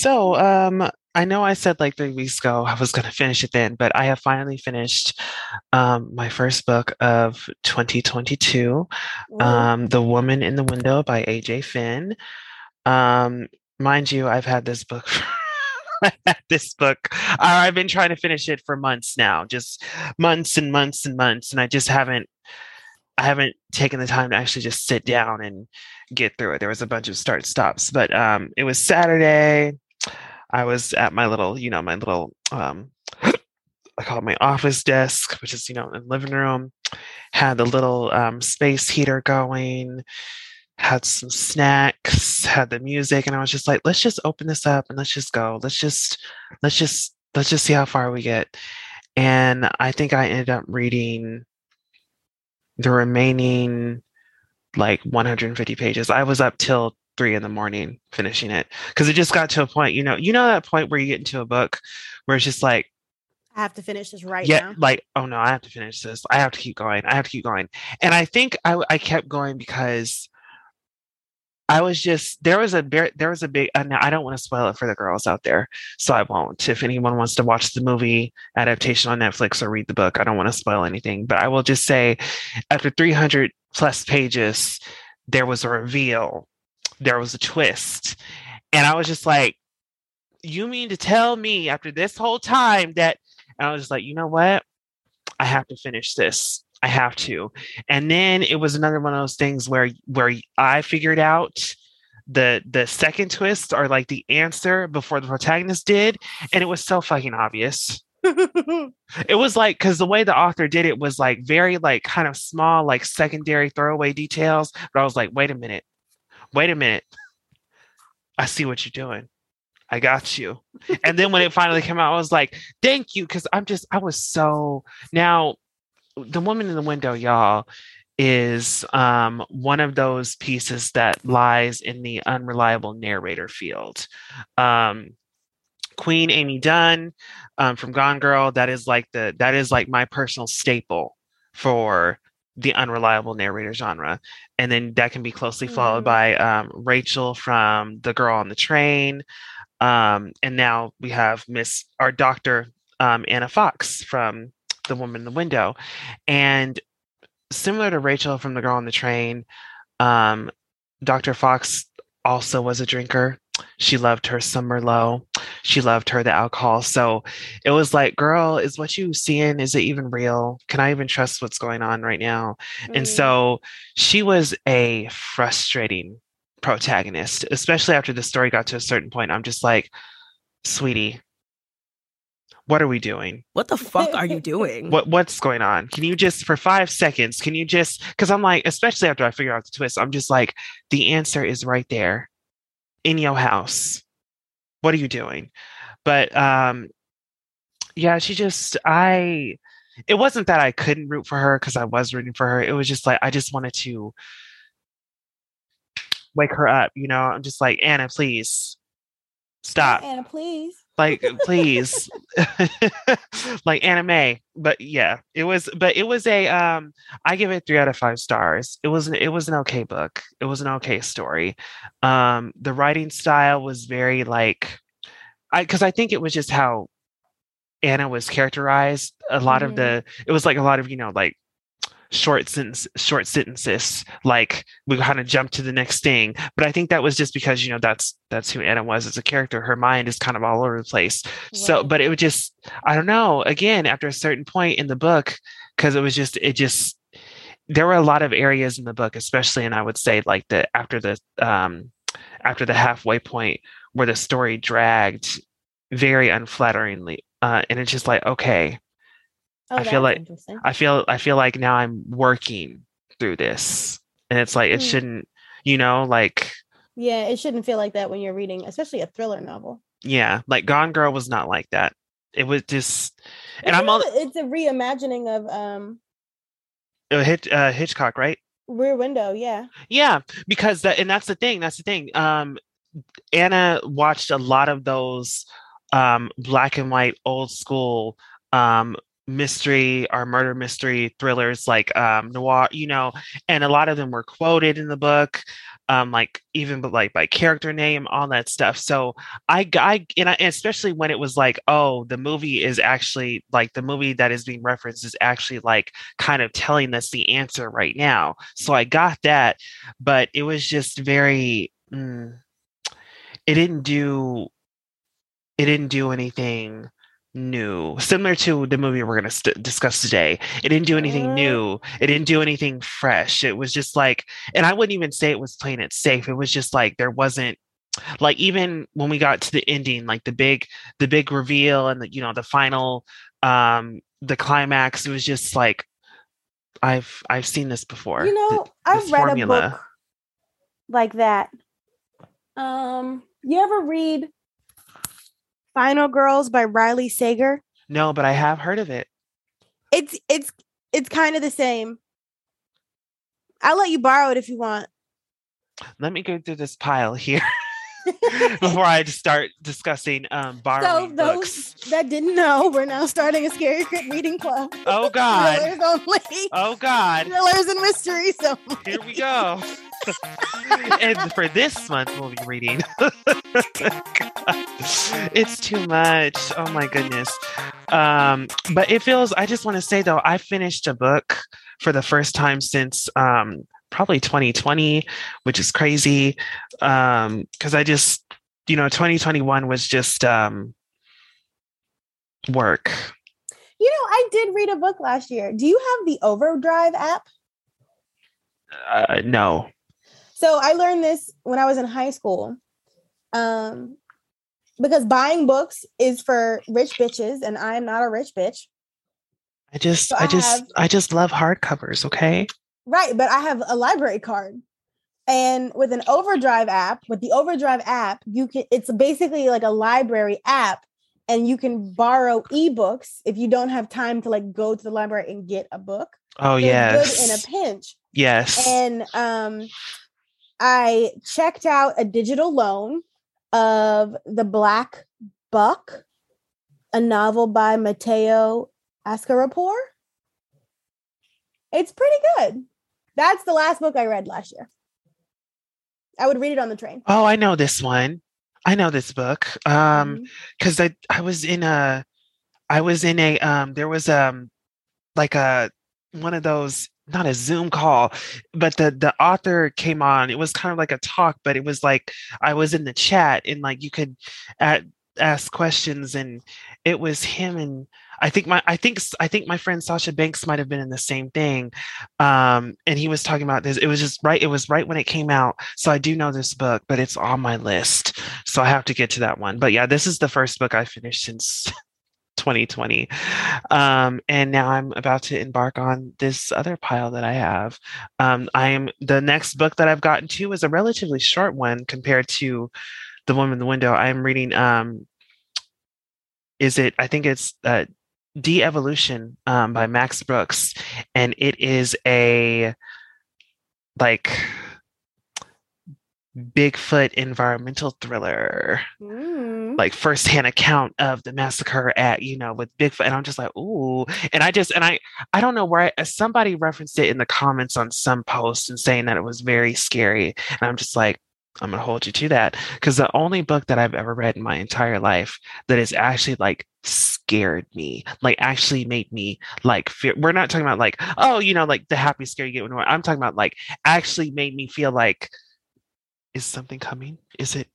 So, um, I know I said like three weeks ago I was going to finish it then, but I have finally finished um, my first book of 2022, um, The Woman in the Window by AJ Finn. Um, mind you, I've had this book. this book, I've been trying to finish it for months now, just months and months and months, and I just haven't. I haven't taken the time to actually just sit down and get through it. There was a bunch of start stops, but um, it was Saturday. I was at my little, you know, my little, um, I call it my office desk, which is, you know, in the living room, had the little um, space heater going, had some snacks, had the music, and I was just like, let's just open this up and let's just go. Let's just, let's just, let's just see how far we get. And I think I ended up reading the remaining like 150 pages. I was up till three in the morning finishing it because it just got to a point, you know, you know that point where you get into a book where it's just like, I have to finish this right yeah, now. like oh no, I have to finish this. I have to keep going. I have to keep going. And I think I I kept going because I was just there was a there was a big. And I don't want to spoil it for the girls out there, so I won't. If anyone wants to watch the movie adaptation on Netflix or read the book, I don't want to spoil anything. But I will just say, after 300 plus pages, there was a reveal there was a twist. And I was just like, you mean to tell me after this whole time that and I was just like, you know what? I have to finish this. I have to. And then it was another one of those things where where I figured out the the second twist or like the answer before the protagonist did, and it was so fucking obvious. it was like because the way the author did it was like very like kind of small like secondary throwaway details but i was like wait a minute wait a minute. I see what you're doing. I got you. and then when it finally came out, I was like, thank you. Cause I'm just, I was so now the woman in the window, y'all, is um, one of those pieces that lies in the unreliable narrator field. Um, Queen Amy Dunn um, from Gone Girl, that is like the that is like my personal staple for the unreliable narrator genre. And then that can be closely followed mm. by um, Rachel from The Girl on the Train. Um, and now we have Miss, our doctor, um, Anna Fox from The Woman in the Window. And similar to Rachel from The Girl on the Train, um, Dr. Fox also was a drinker. She loved her summer Merlot. She loved her the alcohol. So it was like, girl, is what you seeing? Is it even real? Can I even trust what's going on right now? Mm. And so she was a frustrating protagonist, especially after the story got to a certain point. I'm just like, sweetie, what are we doing? What the fuck are you doing? What what's going on? Can you just for five seconds? Can you just because I'm like, especially after I figure out the twist, I'm just like, the answer is right there in your house. What are you doing? But um yeah, she just I it wasn't that I couldn't root for her because I was rooting for her. It was just like I just wanted to wake her up, you know. I'm just like, Anna, please stop. Anna, please like please. Like anime but yeah it was but it was a um i give it three out of five stars. It was it was an okay book. It was an okay story. Um the writing style was very like i because i think it was just how anna was characterized. A lot mm-hmm. of the it was like a lot of you know like short sentence short sentences like we kind of jump to the next thing. But i think that was just because you know that's that's who anna was as a character. Her mind is kind of all over the place. So but it would just i don't know again after a certain point in the book because it was just it just there were a lot of areas in the book especially and i would say like the after the um after the halfway point where the story dragged very unflatteringly uh, and it's just like okay Oh, I feel like I feel I feel like now I'm working through this, and it's like it mm. shouldn't, you know, like yeah, it shouldn't feel like that when you're reading, especially a thriller novel. Yeah, like Gone Girl was not like that. It was just, and it's I'm all. It's a reimagining of um. Uh, Hitch, uh, Hitchcock, right? Rear Window, yeah. Yeah, because that, and that's the thing. That's the thing. Um, Anna watched a lot of those um black and white old school um mystery or murder mystery thrillers like um noir you know and a lot of them were quoted in the book um like even like by character name all that stuff. So i i and I, especially when it was like oh the movie is actually like the movie that is being referenced is actually like kind of telling us the answer right now. So i got that but it was just very mm, it didn't do it didn't do anything new similar to the movie we're going to st- discuss today it didn't do anything Mm. new it didn't do anything fresh it was just like and i wouldn't even say it was playing it safe it was just like there wasn't like even when we got to the ending like the big the big reveal and the you know the final um the climax it was just like i've i've seen this before You know, Th- I've read formula. a book like that. Um, you ever read Final Girls by Riley Sager? no but i have heard of it It's it's it's kind of the same. I'll let you borrow it if you want. let me go through this pile here before i start discussing um so borrowing those books that didn't know, we're now starting a scary crit reading club. oh god Thrillers only. oh god Thrillers and mysteries only. Here we go. and for this month, we'll be reading. it's too much. Oh my goodness. Um, but it feels, I just want to say though, I finished a book for the first time since um, probably 2020, which is crazy. Um, because I just, you know, 2021 was just um, work. You know, I did read a book last year. Do you have the Overdrive app? Uh, no. So I learned this when I was in high school. Um, because buying books is for rich bitches, and I'm not a rich bitch. I just, So I I just, have- I just love hardcovers. Okay. Right, but I have a library card. And with an Overdrive app, with the Overdrive app, you can it's basically like a library app and you can borrow ebooks if you don't have time to like go to the library and get a book. Oh yes. good in a pinch. yes. And um I checked out a digital loan of The Black Buck, a novel by Mateo Askaripour. It's pretty good. That's the last book I read last year. I would read it on the train. oh, I know this one. I know this book. Um, because I I was in a, I was in a um, there was um, like a one of those not a Zoom call, but the the author came on. It was kind of like a talk, but it was like I was in the chat and like you could at, ask questions, and it was him and I think my I think I think my friend Sasha Banks might have been in the same thing, um, and he was talking about this. It was just right. It was right when it came out, so I do know this book, but it's on my list, so I have to get to that one. But yeah, this is the first book I finished since 2020, um, and now I'm about to embark on this other pile that I have. Um, I am the next book that I've gotten to is a relatively short one compared to the woman in the window. I am reading. Um, is it? I think it's uh, De-Evolution um, by Max Brooks, and it is a like Bigfoot environmental thriller, Mm. Like firsthand account of the massacre at you know with Bigfoot, and I'm just like, ooh, and I just and I I don't know where I, uh, somebody referenced it in the comments on some post and saying that it was very scary, and I'm just like. I'm gonna hold you to that because the only book that I've ever read in my entire life that has actually like scared me, like actually made me like fear. We're not talking about like oh you know like the happy scare you get when I'm talking about like actually made me feel like is something coming? Is it?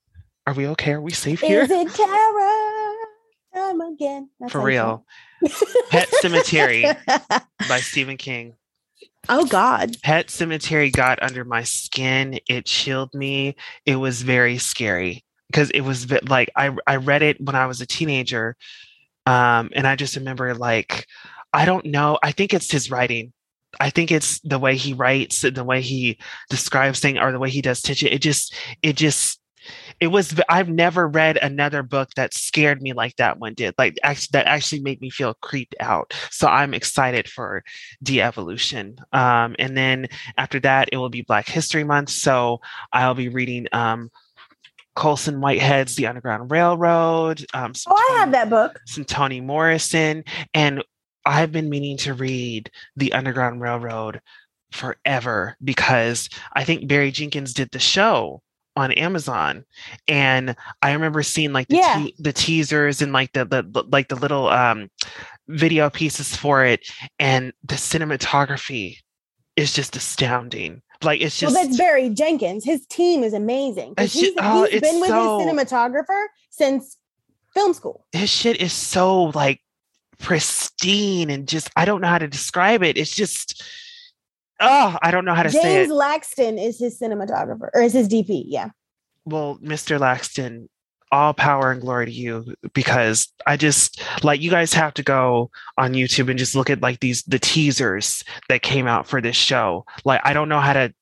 Are we okay? Are we safe here? Is it terror time again? That's For real. Pet Sematary by Stephen King. oh God. Pet Sematary got under my skin. It chilled me. It was very scary because it was like I I read it when I was a teenager, um, and I just remember like I don't know. I think it's his writing. I think it's the way he writes, the way he describes things, or the way he does teaching. It just it just it was I've never read another book that scared me like that one did. Like actually that actually made me feel creeped out. So I'm excited for de-evolution. Um, and then after that it will be Black History Month. So I'll be reading um Colson Whitehead's The Underground Railroad. Um some Oh, I have that book. some Toni Morrison and I've been meaning to read The Underground Railroad forever because I think Barry Jenkins did the show on Amazon, and I remember seeing like the Yeah. te- the teasers and like the, the like the little um video pieces for it, and the cinematography is just astounding. Like it's just well, that's Barry Jenkins. His team is amazing. He's, oh, he's been with so- his cinematographer since film school. his shit is so like pristine and just I don't know how to describe it. It's just oh, I don't know how to say it. James. Laxton is his cinematographer or is his DP. Yeah. Well, Mr. Laxton, all power and glory to you because I just like you guys have to go on YouTube and just look at like these the teasers that came out for this show. Like I don't know how to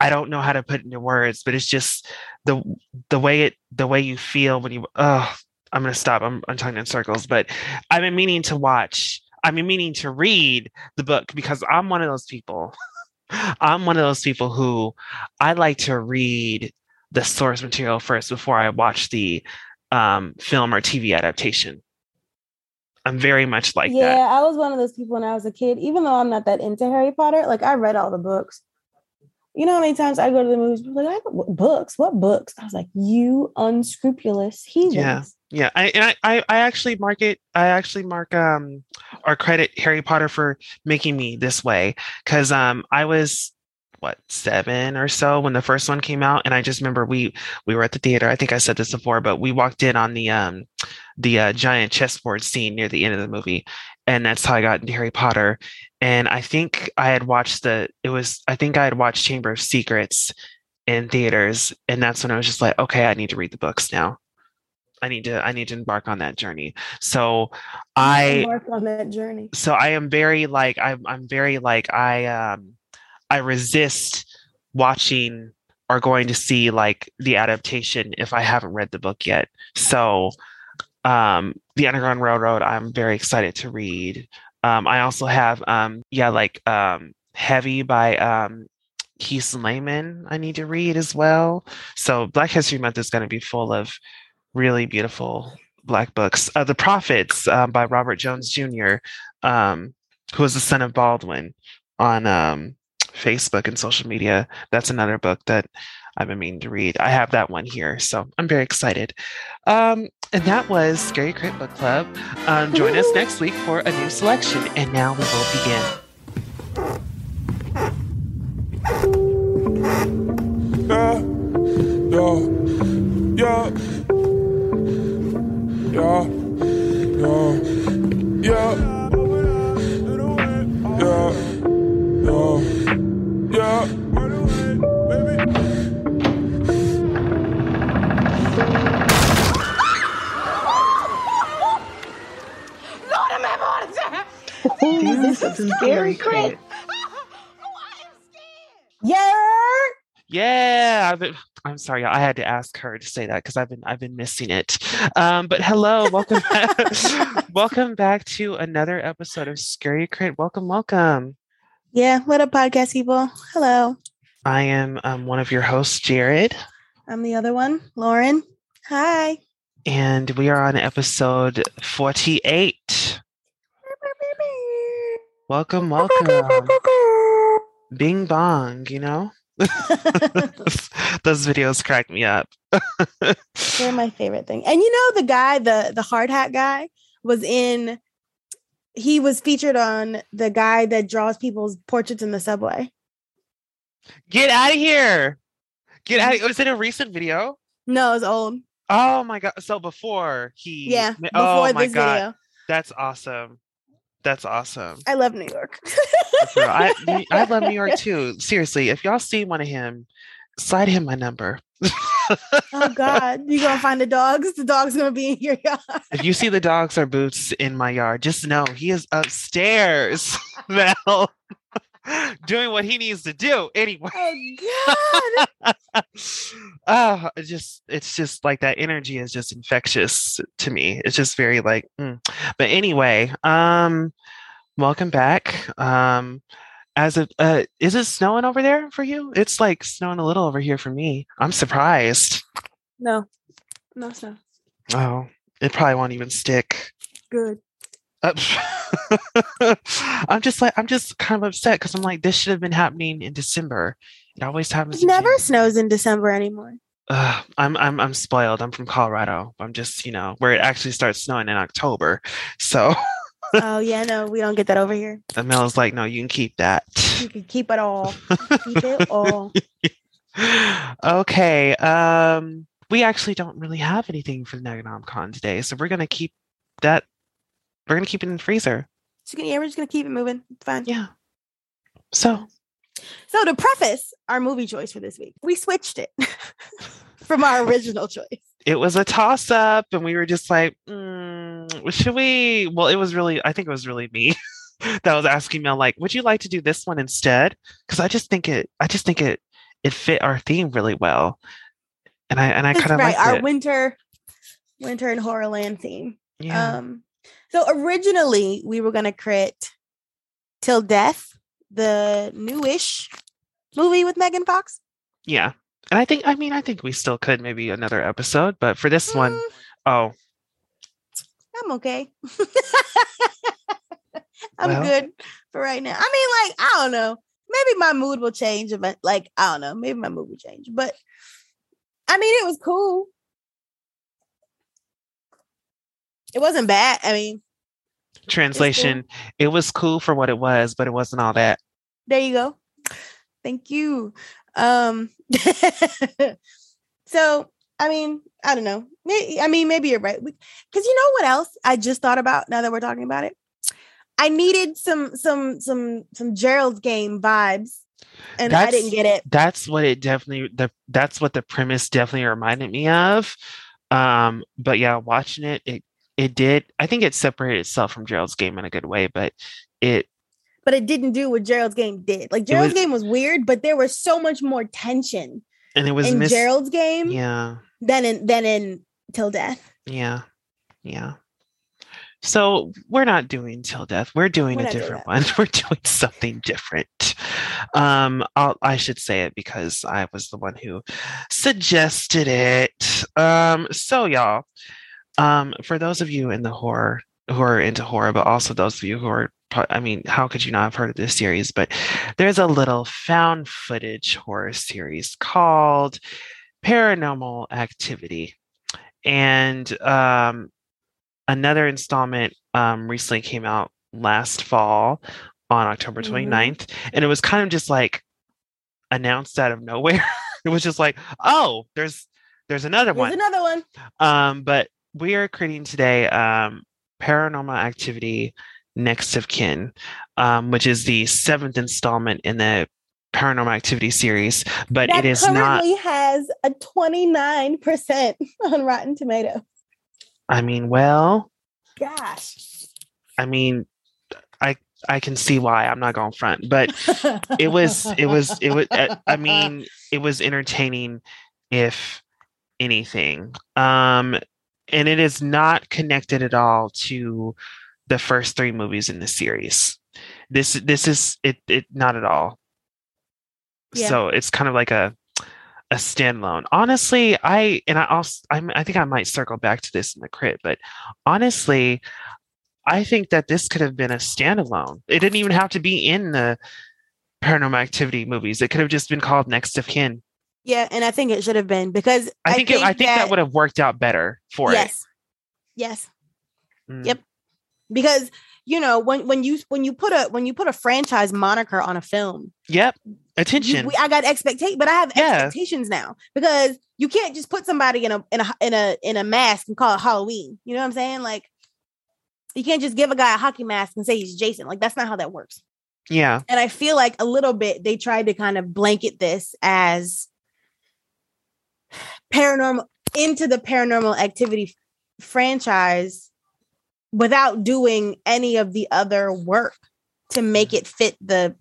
I don't know how to put it into words, but it's just the the way it the way you feel when you oh I'm gonna stop. I'm I'm talking in circles, but I've been meaning to watch. I've been meaning to read the book because I'm one of those people. I'm one of those people who I like to read the source material first before I watch the um, film or TV adaptation. I'm very much like yeah, that. I was one of those people when I was a kid, even though I'm not that into Harry Potter, like I read all the books. You know how many times I go to the movies, like, I, what books? What books? I was like, you unscrupulous heathens. Yeah. Yeah, I, and I, I, actually mark it. I actually mark um or credit Harry Potter for making me this way because um I was what seven or so when the first one came out, and I just remember we we were at the theater. I think I said this before, but we walked in on the um the uh, giant chessboard scene near the end of the movie, and that's how I got into Harry Potter. And I think I had watched the it was I think I had watched Chamber of Secrets in theaters, and that's when I was just like, okay, I need to read the books now. I need to I need to embark on that journey. So I Embark on that journey. so I am very like I'm I'm very like I um I resist watching or going to see like the adaptation if I haven't read the book yet. So um the Underground Railroad I'm very excited to read. Um I also have um yeah like um Heavy by um Kiese Laymon I need to read as well. So Black History Month is going to be full of really beautiful black books. Uh, the Prophets um, by Robert Jones Jr., um, who was the son of Baldwin on um, Facebook and social media. That's another book that I've been meaning to read. I have that one here, so I'm very excited. Um, and that was Scary Crit Book Club. Um, join us next week for a new selection. And now we will begin. Yeah, yeah, yeah, yeah, yeah, yeah, yeah, yeah, yeah. This is Scary Crit. Yeah. Yeah, I've been, I'm sorry. I had to ask her to say that because I've been I've been missing it. Um, but hello, welcome back. welcome back to another episode of Scary Crit. Welcome, welcome. Yeah. What up, podcast people? Hello. I am um, one of your hosts, Jared, I'm the other one, Lauren. Hi. and we are on episode 48. Welcome, welcome. Bing bong, you know? Those videos crack me up. They're my favorite thing. And you know the guy, the the hard hat guy, was in. He was featured on the guy that draws people's portraits in the subway. Get out of here. Get mm-hmm. out. Was it a recent video? No, it's old. Oh my god! So before he, Yeah, before oh my this god, video. that's awesome. That's awesome. I love New York. I I love New York too. Seriously, if y'all see one of him, slide him my number. oh God, you gonna find the dogs? The dog's gonna be in your yard. If you see the dogs or boots in my yard, just know he is upstairs now, doing what he needs to do anyway. Oh God. oh, it just it's just like that energy is just infectious to me. It's just very like mm. but anyway, um welcome back. Um as a uh, is it snowing over there for you? It's like snowing a little over here for me. I'm surprised. No, no, it's not Oh, it probably won't even stick. good. Uh, I'm just like I'm just kind of upset because I'm like this should have been happening in December. It always happens. It never snows in December anymore. Ugh, I'm I'm I'm spoiled. I'm from Colorado. I'm just you know where it actually starts snowing in October. So oh yeah, no, we don't get that over here. the mail is like, no, you can keep that. You can keep it all. Keep it all. okay. Um, we actually don't really have anything for the Neganomcon today, so we're gonna keep that. We're gonna keep it in the freezer. Just gonna, yeah, we're just gonna keep it moving. Fine. Yeah. So So to preface our movie choice for this week, we switched it from our original choice. it was a toss up, and we were just like, mm, should we? Well, it was really. I think it was really me. that was asking Mel like, would you like to do this one instead? Because I just think it, I just think it, it fit our theme really well, and I and I kind of right. liked Our it. winter, winter and Horrorland theme. yeah, Um, so originally we were gonna crit Till Death, the newish movie with Megan Fox. yeah. And I think, I mean, I think we still could maybe another episode, but for this one, Mm, oh, I'm okay. I'm Well. good for right now. I mean, like, I don't know. Maybe my mood will change. Event, like, I don't know. Maybe my mood will change. But I mean, it was cool. It wasn't bad. I mean, translation, it was cool for what it was, but it wasn't all that. there you go. Thank you. Um so I mean, I don't know. I mean, maybe you're right. Because you know what else I just thought about now that we're talking about it? I needed some some some some Gerald's game vibes. And I didn't get it. That's what it definitely the that's what the premise definitely reminded me of. Um, but yeah, watching it, it it did. I think it separated itself from Gerald's game in a good way, but it But it didn't do what Gerald's game did. Like Gerald's was- game was weird, but there was so much more tension and it was in miss. Gerald's game Yeah, than in than in Till Death. yeah, yeah. So we're not doing till death. We're doing We're a not doing different one. We're doing something different. Um, I'll, I should say it because I was the one who suggested it. Um, so y'all, um, for those of you in the horror who are into horror, but also those of you who are, I mean, how could you not have heard of this series? But there's a little found footage horror series called Paranormal Activity, and um, another installment um, recently came out last fall on October Mhm. 29th, and it was kind of just like announced out of nowhere. it was just like, oh, there's there's another There's one. another one. Um, but we are creating today um, Paranormal Activity Next of Kin, um, which is the seventh installment in the Paranormal Activity series, but that it is not. has a 29% on Rotten Tomato. I mean, well, Gosh. I mean, I I can see why. I'm not going front, but it was it was it was. uh, I mean, it was entertaining, if anything. Um, and it is not connected at all to the first three movies in the series. This this is it it not at all. Yeah. So it's kind of like a a standalone. Honestly, I and I also I I think I might circle back to this in the crit, but honestly, I think that this could have been a standalone. It didn't even have to be in the Paranormal Activity movies. It could have just been called Next of Kin. Yeah, and I think it should have been because I think it, I think that, would have worked out better for us. yes, yes. Mm, Yep. because you know when when you when you put a when you put a franchise moniker on a film, Yep. you, Attention. we, I got expectation, but I have Yeah. expectations now because you can't just put somebody in a in a in a in a mask and call it Halloween. You know what I'm saying? Like you can't just give a guy a hockey mask and say he's Jason. Like that's not how that works. yeah. And I feel like a little bit they tried to kind of blanket this as paranormal into the paranormal activity f- franchise without doing any of the other work to make it fit the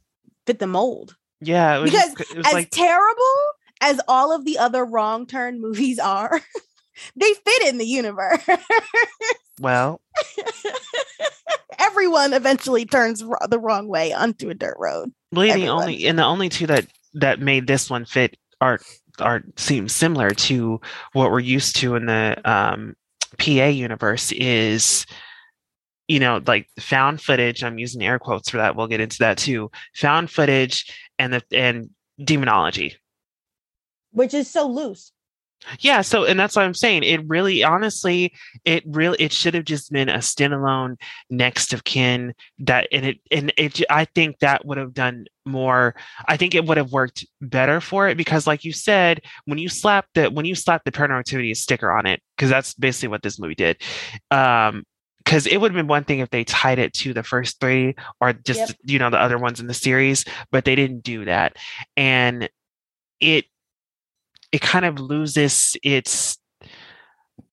fit the mold. Yeah. It was Because just- it was As like terrible as all of the other wrong turn movies are, they fit in the universe. well, Everyone eventually turns the wrong way onto a dirt road. really the only and the only two that that made this one fit are are seem similar to what we're used to in the um PA universe is you know, like found footage. I'm using air quotes for that. We'll get into that too. Found footage and the and demonology. which is so loose. Yeah, so and that's what I'm saying. It really honestly, it really it should have just been a standalone next of kin that and it and it I think that would have done more I think it would have worked better for it because like you said, when you slap the when you slap the paranormal activity sticker on it, because that's basically what this movie did. Um because it would have been one thing if they tied it to the first three or just Yep. you know the other ones in the series, but they didn't do that. And it it kind of loses its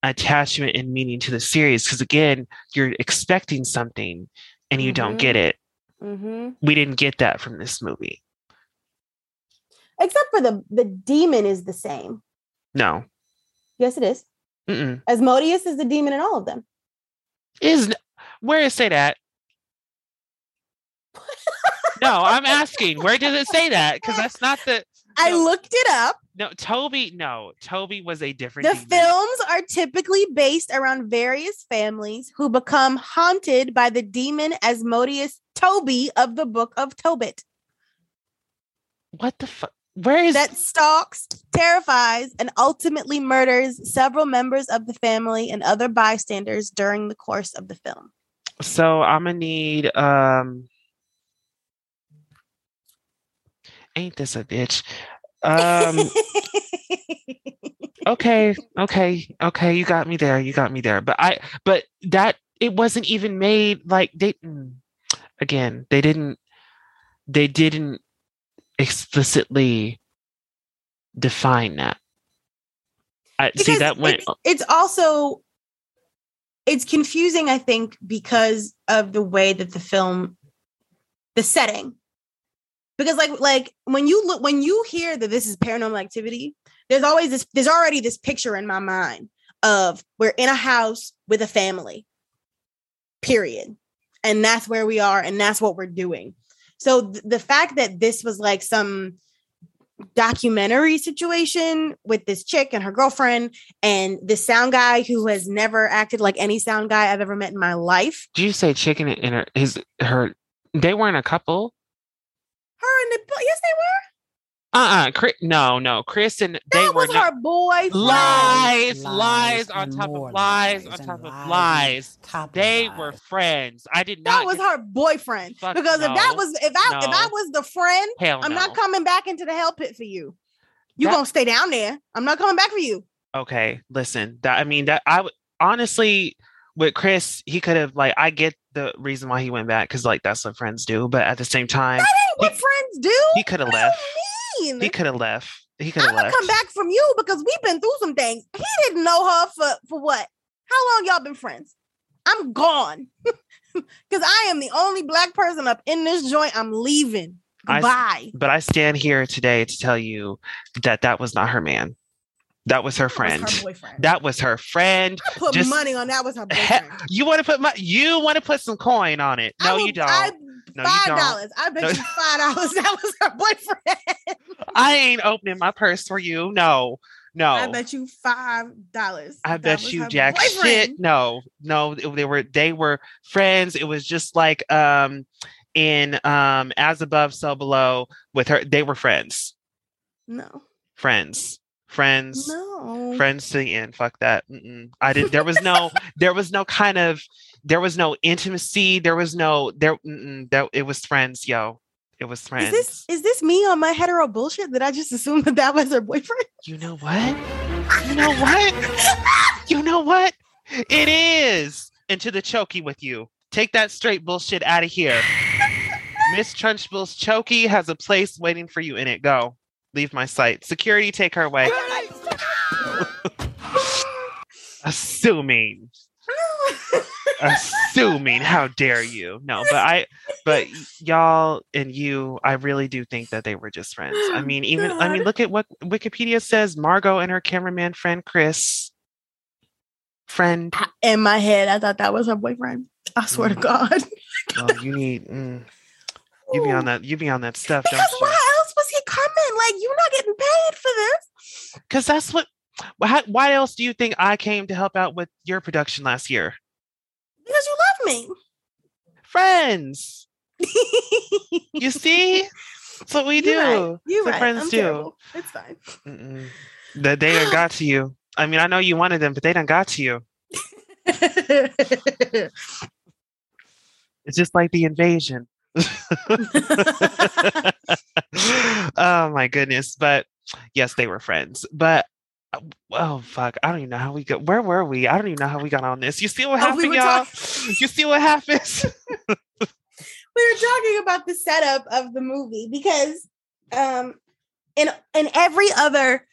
attachment and meaning to the series because again you're expecting something and you don't Mhm. get it Mm-hmm. we didn't get that from this movie Except for the the demon is the same. no Yes, it is. Asmodeus is the demon in all of them. is where does it say that no i'm asking where does it say that because that's not the I looked it up. No toby no toby was a different The demon. films are typically based around various families who become haunted by the demon Asmodeus Toby of the Book of Tobit what the fuck where is that stalks, terrifies, and ultimately murders several members of the family and other bystanders during the course of the film. so i'm gonna need um ain't this a bitch um okay okay okay you got me there you got me there but i but that it wasn't even made like they mm, again they didn't they didn't explicitly define that. I see that went it's, it's also it's confusing i think because of the way that the film the setting because like like when you look when you hear that this is paranormal activity there's always this there's already this picture in my mind of we're in a house with a family. Period. And that's where we are and that's what we're doing. So th- the fact that this was like some documentary situation with this chick and her girlfriend and the sound guy who has never acted like any sound guy I've ever met in my life. did you say chicken in her his her they weren't a couple Her and the boy. yes, they were. uh-uh Chris, no no chris and they That were was not her boyfriend. lies lies Lies on top of lies lies on top of lies lies Top of they lies. were friends i did not. That was get- her boyfriend. Fuck because if that was if I if I was the friend, hell I'm no. not coming back into the hell pit for you. You That- gonna stay down there. I'm not coming back for you. okay listen that i mean that i would honestly with chris he could have like i get the reason why he went back because like that's what friends do but at the same time That ain't what He- friends do. he could have left mean? he could have left he could have left come back from you because we've been through some things. He didn't know her for for what? How long y'all been friends? I'm gone because I am the only black person up in this joint. I'm leaving. I Goodbye. but i stand here today to tell you that that was not her man that was her That was friend her boyfriend. that was her friend I put just- money on that was her He- boyfriend. you want to put my you want to put some coin on it no will- you don't I, No, you five don't. dollars. I bet No. you five dollars. That was her boyfriend. I ain't opening my purse for you no no I bet you five dollars. I bet you jack shit. No, no, they were they were friends. It was just like um in um as above, so below with her. They were friends. No, Friends. Friends. no. Friends to the end. Fuck that. Mm-mm. I did. There was no. there was no kind of. There was no intimacy. There was no. There. That it was friends. Yo, it was friends. Is this is this me on my hetero bullshit that I just assumed that that was her boyfriend? You know what? You know what? you know what? It is. Into the chokey with you. Take that straight bullshit out of here. Miss Trunchbull's chokey has a place waiting for you in it. Go. Leave my sight. Security, take her away. Assuming. Assuming. How dare you? No, but I but y'all and you, I really do think that they were just friends. I mean, even I mean, look at what Wikipedia says. Margot and her cameraman friend Chris. Friend. In my head, I thought that was her boyfriend. I swear to Mm. God. Well, you need mm, you be on that you be on that stuff, don't Because you? Why else was he coming? Like you're not getting paid for this. Because that's what. Why, why else do you think I came to help out with your production last year? Because you love me. friends. You see? That's what we do. You're right. You're right. friends I'm do. terrible. It's fine. Mm-mm. That they done got to you. I mean, I know you wanted them, but they done got to you. It's just like the invasion. oh my goodness. But yes, they were friends. But uh, oh fuck. I don't even know how we got where were we? I don't even know how we got on this. You see what Oh, happened, we y'all? talking- You see what happens? we were talking about the setup of the movie because um in in every other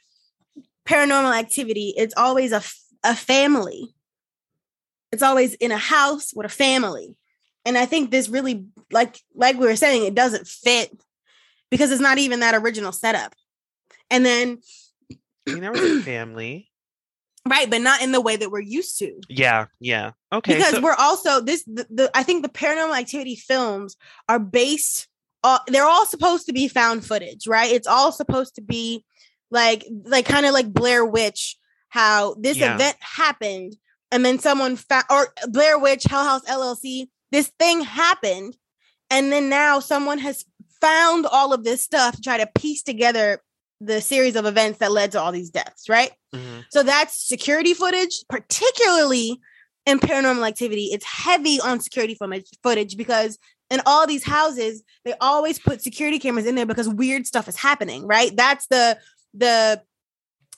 paranormal activity it's always a a family it's always in a house with a family and i think this really like like we were saying it doesn't fit because it's not even that original setup and then there a family. right but not in the way that we're used to Yeah, yeah. Okay. because so- we're also this the, the i think the paranormal activity films are based uh, they're all supposed to be found footage right it's all supposed to be like like kind of like blair witch how this Yeah. event happened and then someone found or blair witch hell house llc this thing happened and then now someone has found all of this stuff to try to piece together the series of events that led to all these deaths right Mhm. so that's security footage, particularly in paranormal activity. It's heavy on security footage, footage because in all these houses, they always put security cameras in there because weird stuff is happening, right? That's the the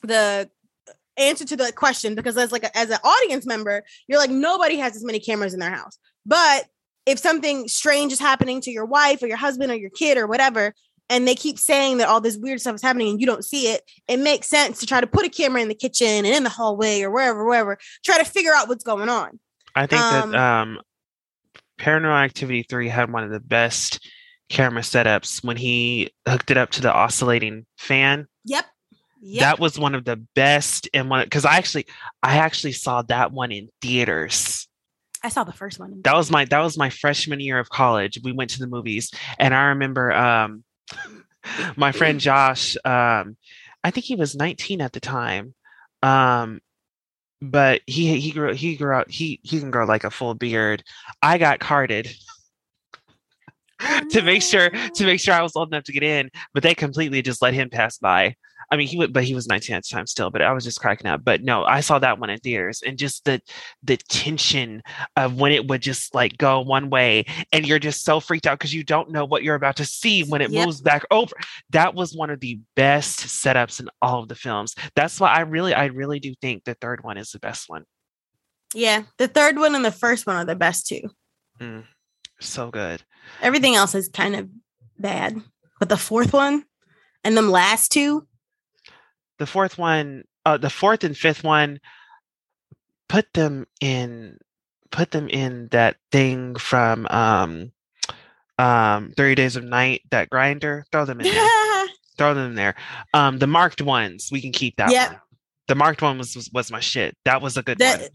the answer to the question because as like a, as an audience member, you're like nobody has as many cameras in their house. But if something strange is happening to your wife or your husband or your kid or whatever, and they keep saying that all this weird stuff is happening and you don't see it, it makes sense to try to put a camera in the kitchen and in the hallway or wherever, wherever, try to figure out what's going on. I think Um, that um Paranormal Activity 3 had one of the best camera setups when he hooked it up to the oscillating fan. Yep. Yep. That was one of the best and one because I actually I actually saw that one in theaters. I saw the first one. That was my that was my freshman year of college. We went to the movies and I remember um my friend Josh um I think he was 19 at the time. Um but he he grew he grew out he he can grow like a full beard. I got carded to make sure to make sure I was old enough to get in, but they completely just let him pass by. I mean, he would, but he was 19 at the time still. But I was just cracking up. But no, I saw that one in theaters, and just the the tension of when it would just like go one way, and you're just so freaked out because you don't know what you're about to see when it Yep. moves back over. That was one of the best setups in all of the films. That's why I really, I really do think the third one is the best one. Yeah. The third one and the first one are the best two. Mm, so good. Everything else is kind of bad. But the fourth one and them last two, the fourth one uh the fourth and fifth one put them in put them in that thing from um um 30 days of night that grinder throw them in there. Throw them in there. Um the marked ones we can keep that one. The marked one was, was was my shit. That was a good that one.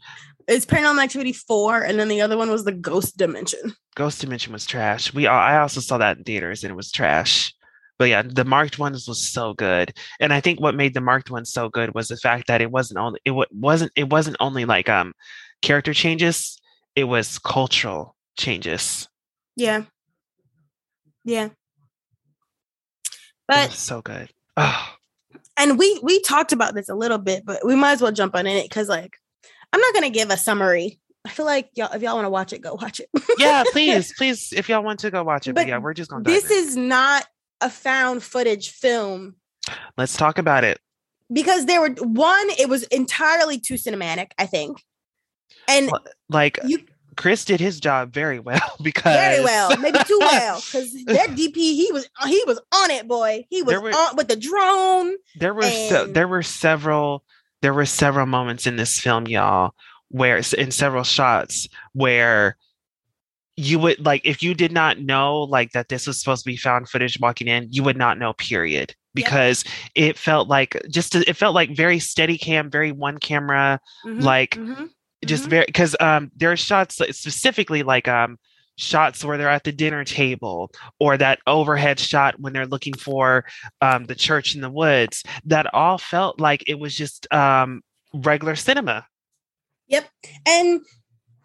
it's paranormal activity four, and then the other one was the ghost dimension. ghost dimension was trash. We i also saw that in theaters and it was trash but yeah the marked ones was so good and i think what made the marked ones so good was the fact that it wasn't only it wa- wasn't it wasn't only like um character changes it was cultural changes Yeah. Yeah. But so good oh and we we talked about this a little bit, but we might as well jump on in it because like I'm not gonna give a summary. I feel like y'all if y'all want to watch it, go watch it. yeah please please if y'all want to go watch it but, But yeah we're just gonna this in. is not a found footage film let's talk about it because there were one, it was entirely too cinematic, I think. And like you chris did his job very well because very well, maybe too well, because that DP he was he was on it, boy. He was were- on with the drone. there were se- and- there were several there were several moments in this film y'all where in several shots where you would like if you did not know like that this was supposed to be found footage walking in you would not know period. Because it felt like just it felt like very steady cam very one camera Mhm, like mhm, just mhm. very because um there are shots specifically like um shots where they're at the dinner table or that overhead shot when they're looking for um the church in the woods that all felt like it was just um regular cinema. Yep. and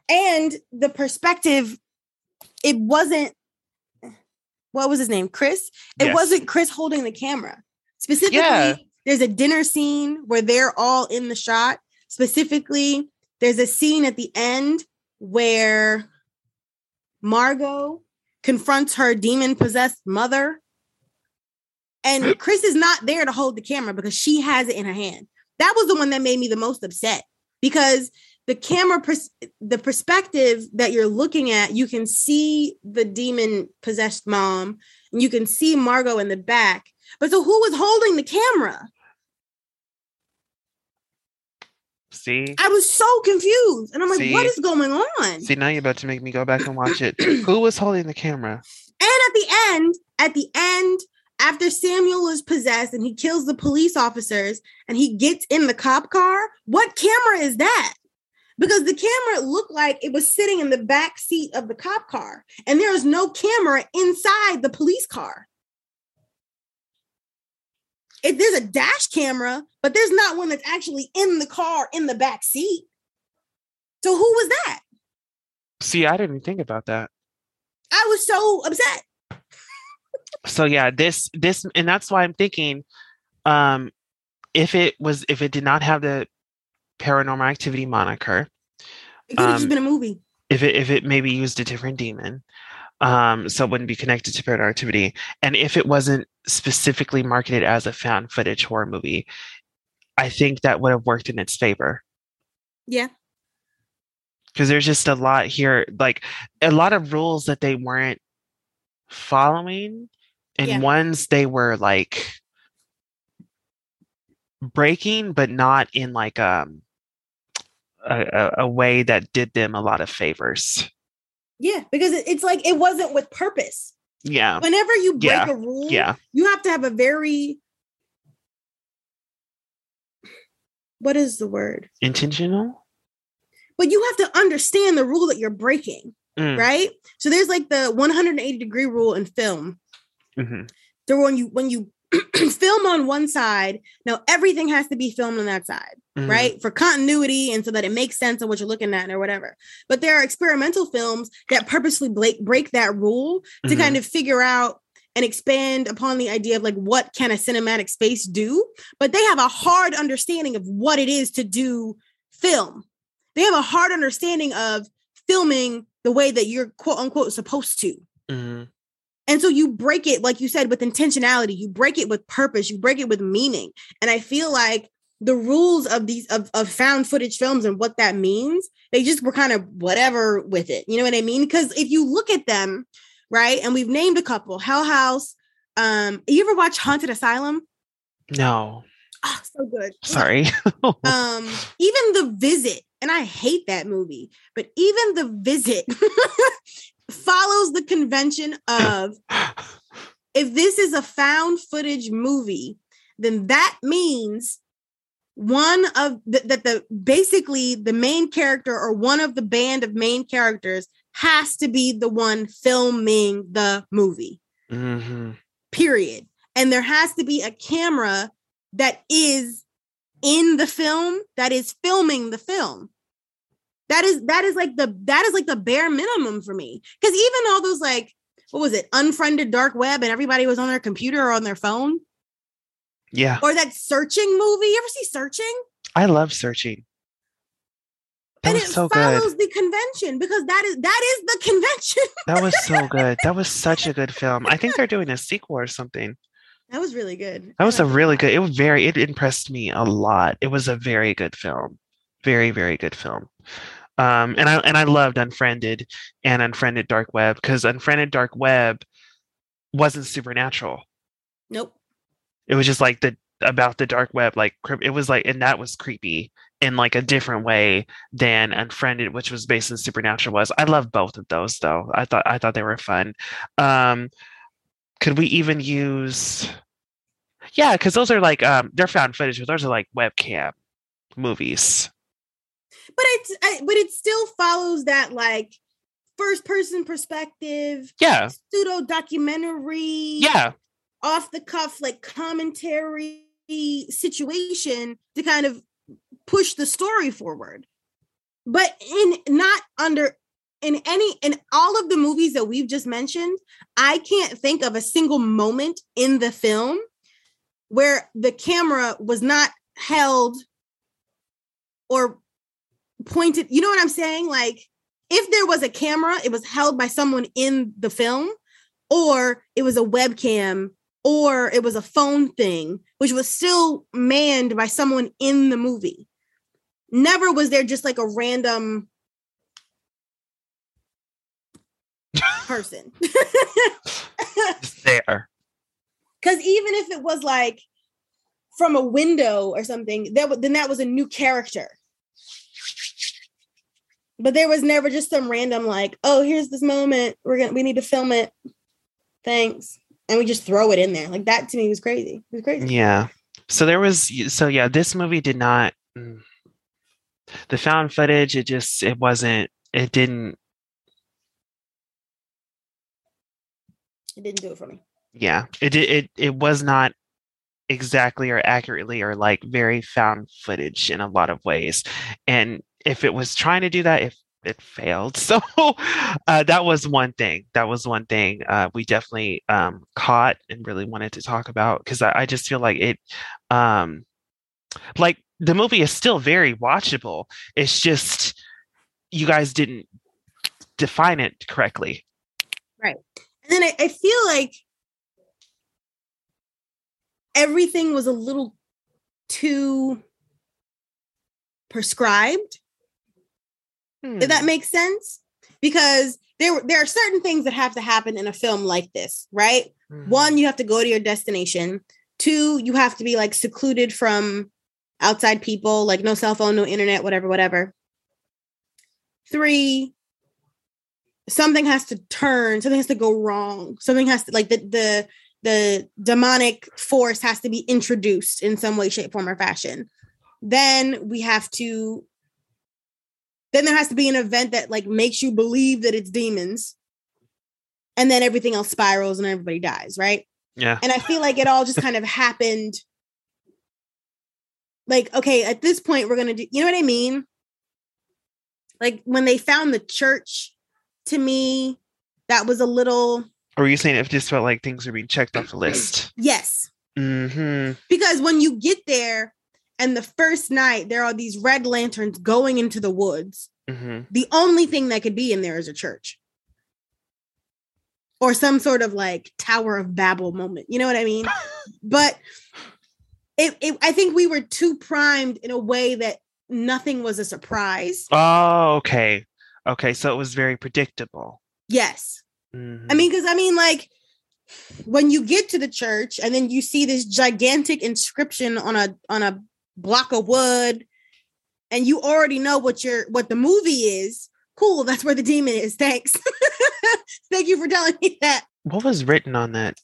and the perspective it wasn't what was his name? Chris. It Yes. wasn't Chris holding the camera. Specifically, Yeah. there's a dinner scene where they're all in the shot. Specifically, there's a scene at the end where Margot confronts her demon possessed mother. And Chris is not there to hold the camera because she has it in her hand. That was the one that made me the most upset because the camera pers- the perspective that you're looking at you can see the demon possessed mom and you can see margot in the back but so who was holding the camera See, i was so confused and i'm like what See? is going on see, now you're about to make me go back and watch it. Who was holding the camera? and at the end at the end after samuel is possessed and he kills the police officers and he gets in the cop car what camera is that because the camera looked like it was sitting in the back seat of the cop car and there is no camera inside the police car. If there's a dash camera but there's not one that's actually in the car in the back seat. So who was that? See, I didn't think about that. i was so upset. So yeah this this and that's why i'm thinking um if it was if it did not have the paranormal activity moniker it could have just Um, been a movie. if it if it maybe used a different demon um so it wouldn't be connected to paranormal activity. And if it wasn't specifically marketed as a found footage horror movie i think that would have worked in its favor. Yeah. Because there's just a lot here like a lot of rules that they weren't following and Yeah. ones they were like breaking but not in like um a, a, way that did them a lot of favors Yeah, because it's like it wasn't with purpose. yeah Whenever you break Yeah, a rule, yeah you have to have a very what is the word? intentional But you have to understand the rule that you're breaking, Mm, right? So there's like the 180 degree rule in film. mhm. So when you when you film on one side, now everything has to be filmed on that side. Mhm. right? For continuity and so that it makes sense of what you're looking at or whatever. But there are experimental films that purposely break, break that rule to Mhm. kind of figure out and expand upon the idea of like what can a cinematic space do, but they have a hard understanding of what it is to do film. They have a hard understanding of filming the way that you're quote unquote supposed to. Mhm. And so you break it, like you said, with intentionality. You break it with purpose. You break it with meaning. And I feel like the rules of these of, of found footage films and what that means, they just were kind of whatever with it. You know what I mean? Because if you look at them, right, and we've named a couple, Hell House. Um, you ever watch Haunted Asylum? no Oh, so good. sorry Um, even the visit, and I hate that movie, but even the visit follows the convention of if this is a found footage movie, then that means one of the, that the basically the main character or one of the band of main characters has to be the one filming the movie. Mhm. Period. And there has to be a camera that is in the film that is filming the film. That is that is like the that is like the bare minimum for me. Because even all those like what was it, unfriended dark web, and everybody was on their computer or on their phone, yeah or that searching movie. You ever see searching? i love searching that and it so follows good the convention because that is that is the convention. that was so good that was such a good film i think they're doing a sequel or something that was really good. That was a really good. It was very. It impressed me a lot. It was a very good film. Very very good film. Um, and I and I loved Unfriended and Unfriended Dark Web because Unfriended Dark Web wasn't supernatural. Nope. It was just like the about the dark web. Like it was like, and that was creepy in like a different way than Unfriended, which was based in supernatural. Was I love both of those though. I thought I thought they were fun. Um, could we even use? Yeah, because those are like um, they're found footage, but those are like webcam movies. But it's I, but it still follows that like first person perspective Yeah, pseudo documentary yeah, off the cuff like commentary situation to kind of push the story forward. But in not under in any in all of the movies that we've just mentioned, I can't think of a single moment in the film where the camera was not held or pointed. You know what I'm saying? Like if there was a camera, it was held by someone in the film, or it was a webcam, or it was a phone thing, which was still manned by someone in the movie. Never was there just like a random person. There. Because even if it was like from a window or something, that w- then that was a new character. But there was never just some random like, oh, here's this moment. We're gonna we need to film it. Thanks. And we just throw it in there. Like that to me was crazy. It was crazy. Yeah. So there was so yeah, this movie did not mm, the found footage, it just it wasn't it didn't It didn't do it for me. yeah, it did it it was not exactly or accurately or like very found footage in a lot of ways. And if it was trying to do that, if it failed. So uh, that was one thing. That was one thing uh, we definitely um, caught and really wanted to talk about because I, I just feel like it, um, like the movie is still very watchable. It's just you guys didn't define it correctly. Right. And then I, I feel like everything was a little too prescribed. If that make sense, because there there are certain things that have to happen in a film like this, right? Mhm. One, you have to go to your destination. Two, you have to be like secluded from outside people, like no cell phone, no internet, whatever, whatever. Three, something has to turn, something has to go wrong. Something has to like the the the demonic force has to be introduced in some way, shape, form, or fashion. Then we have to then there has to be an event that like makes you believe that it's demons. And then everything else spirals and everybody dies, right? Yeah. And I feel like it all just kind of happened. Like, okay, at this point, we're gonna do, you know what I mean? Like when they found the church, to me, that was a little Or were you saying it just felt like things were being checked off the list? yes. Mm-hmm. Because when you get there and the first night there are these red lanterns going into the woods, hmm the only thing that could be in there is a church. Or some sort of like Tower of Babel moment. You know what I mean? but it, it I think we were too primed in a way that nothing was a surprise. Oh, okay. Okay. So it was very predictable. Yes. Mhm. I mean, because I mean, like when you get to the church and then you see this gigantic inscription on a on a block of wood, and you already know what your what the movie is. Cool, that's where the demon is. Thanks. Thank you for telling me that what was written on that?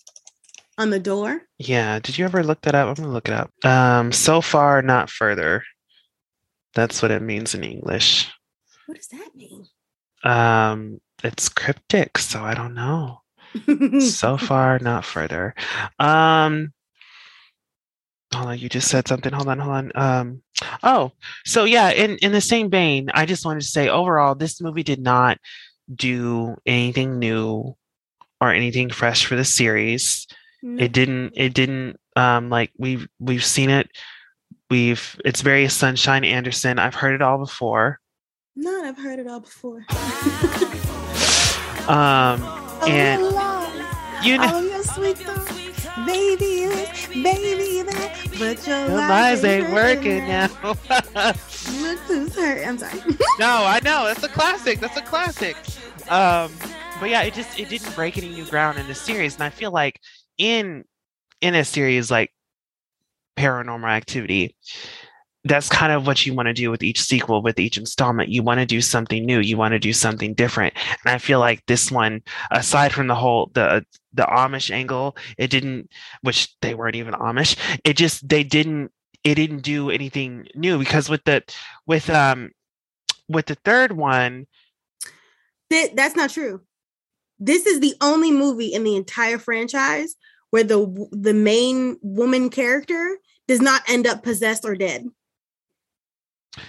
on the door. Yeah. Did you ever look that up? I'm gonna look it up. Um, so far, not further. That's what it means in English. What does that mean? Um, it's cryptic, so I don't know. So far, not further. Um, hold on, you just said something. Hold on, hold on. Um, oh, so yeah, in in the same vein, I just wanted to say overall, this movie did not do anything new or anything fresh for the series. No. It didn't. It didn't. Um, like we've we've seen it. We've. It's very Sunshine Anderson. I've heard it all before. Not I've heard it all before. Um, and you know. Oh, you're sweet though. Baby, baby, that, but your The lies ain't working now. Who's hurt. I'm sorry. no, I know. That's a classic. That's a classic. Um, but yeah, it just it didn't break any new ground in the series, and I feel like in in a series like Paranormal Activity, that's kind of what you want to do with each sequel, with each installment. You want to do something new. You want to do something different, and I feel like this one, aside from the whole the the Amish angle, it didn't, which they weren't even Amish. It just they didn't it didn't do anything new because with the with um with the third one Th- that's not true. This is the only movie in the entire franchise where the the main woman character does not end up possessed or dead.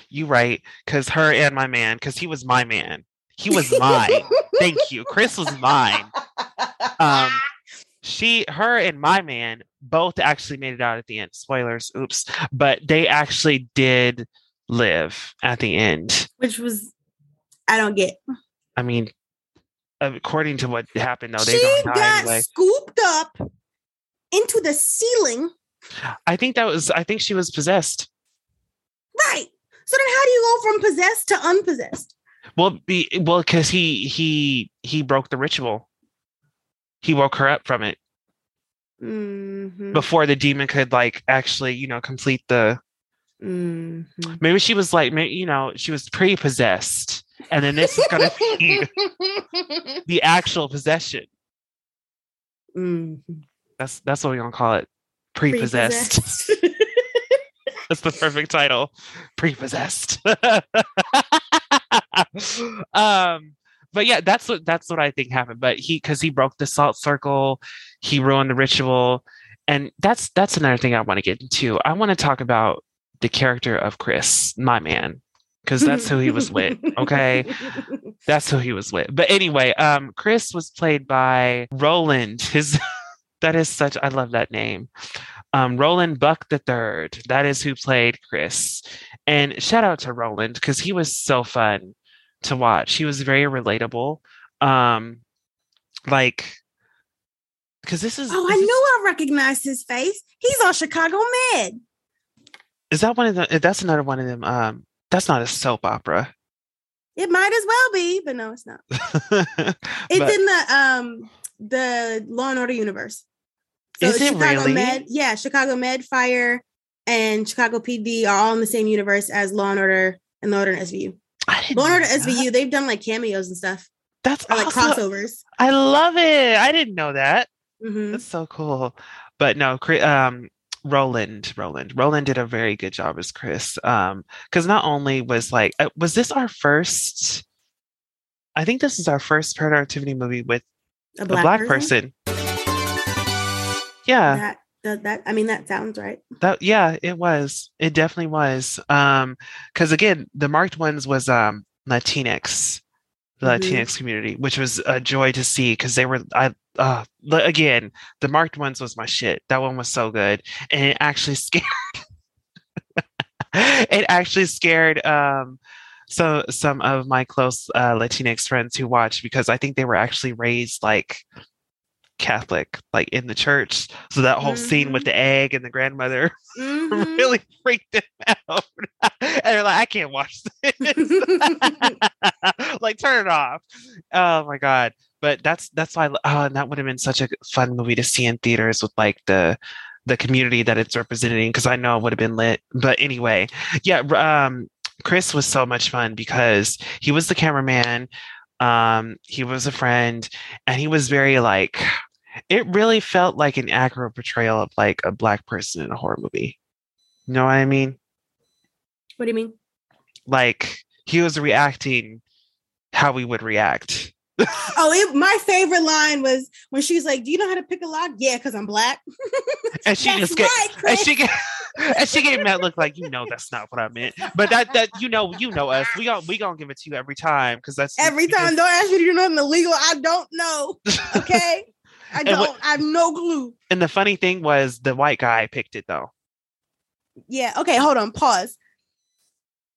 you right because her and my man because he was my man He was mine. Thank you. Chris was mine. Um, she, her, and my man both actually made it out at the end. Spoilers, oops. But they actually did live at the end. Which was, I don't get. I mean, according to what happened, though, they she got anyway. scooped up into the ceiling. I think that was. I think she was possessed. Right. So then, how do you go from possessed to unpossessed? Well, be well because he he he broke the ritual. He woke her up from it Mhm, before the demon could like actually, you know, complete the. mhm. Maybe she was like, maybe you know, she was pre-possessed, and then this is gonna be the actual possession. Mhm. That's that's what we're gonna call it. Pre-possessed. Pre-possessed. That's the perfect title. Pre-possessed. um, but yeah, that's what that's what I think happened. But he because he broke the salt circle, he ruined the ritual, and that's that's another thing I want to get into. I want to talk about the character of Chris, my man, because that's who he was with. Okay, that's who he was with. But anyway, um, Chris was played by Roland. His that is such I love that name. Um, Roland Buck the Third. That is who played Chris. And shout out to Roland because he was so fun to watch. He was very relatable. Um, like because this is Oh, I this is- knew I recognized his face. He's on Chicago Med. is that one of the that's another one of them. Um, that's not a soap opera. It might as well be, but no, it's not. It's But- in the um the Law and Order universe. Is it Chicago really? Med, yeah, Chicago Med, Fire, and Chicago PD are all in the same universe as Law and Order and Law and Order SVU. I didn't and Order know that. SVU, they've done like cameos and stuff, That's or like awesome. crossovers. I love it. I didn't know that. Mhm. That's so cool. But no, um, Roland, Roland, Roland did a very good job as Chris. Um, because not only was like, uh, was this our first? I think this is our first productivity movie with A a black person. Yeah, That, that, that, I mean, that sounds right. that yeah, it was. It definitely was. Um, because again, the marked ones was um Latinx, the Mhm. Latinx community, which was a joy to see because they were I uh again, the marked ones was my shit. That one was so good. And it actually scared it actually scared um so some of my close uh Latinx friends who watched because I think they were actually raised like Catholic, like in the church. So that whole scene with the egg and the grandmother Mhm. really freaked them out. and they're like, I can't watch this. like, turn it off. Oh my god! But that's that's why. Oh, and that would have been such a fun movie to see in theaters with like the the community that it's representing because I know it would have been lit. But anyway, yeah. Um, Chris was so much fun because he was the cameraman. Um, he was a friend, and he was very like. It really felt like an accurate portrayal of like a black person in a horror movie. You know what I mean? what do you mean? Like he was reacting how we would react. Oh, it, my favorite line was when she was like, "Do you know how to pick a lock?" Yeah, because I'm black. And she That's just get right, and she get and she gave me that look like you know that's not what I meant. But that that you know you know us. We gon' we gonna give it to you every time because that's Every because- time, don't ask me to do nothing illegal. I don't know. Okay, I don't. what- I have no clue. And the funny thing was the white guy picked it though. Yeah. Okay. Hold on. Pause.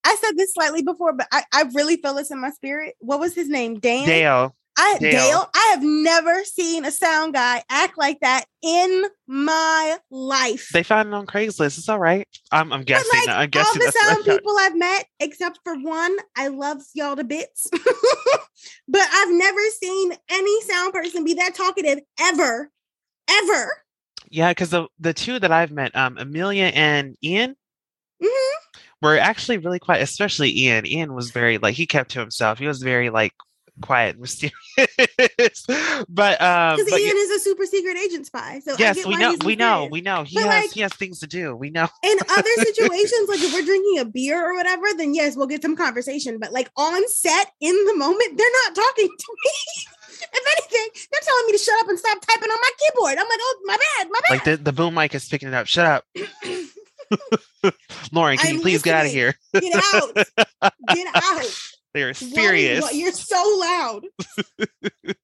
I said this slightly before, but I, I really feel this in my spirit. What was his name? Dan. Dale. I Dale. Dale. I have never seen a sound guy act like that in my life. They found it on Craigslist. It's all right. I'm I'm guessing. like, I'm all the that's what I sound people I've met, except for one, I love y'all to bits. but I've never seen any sound person be that talkative ever, ever. Yeah, because the the two that I've met, um, Amelia and Ian, Mhm. Were actually really quiet. Especially Ian. Ian was very like he kept to himself. He was very like quiet, and mysterious. but um, Because but Ian is a super secret agent spy. So I yes, get we why know, we know, we know. He But, has like- he has things to do. We know. in other situations, like if we're drinking a beer or whatever, then yes, we'll get some conversation. But like on set in the moment, they're not talking to me. if anything, they're telling me to shut up and stop typing on my keyboard. I'm like, oh, my bad, my bad. Like the, the boom mic is picking it up. Shut up, Lauren. Can I'm you please get out of here? Get out. Get out. They're Why- serious. why- You're so loud.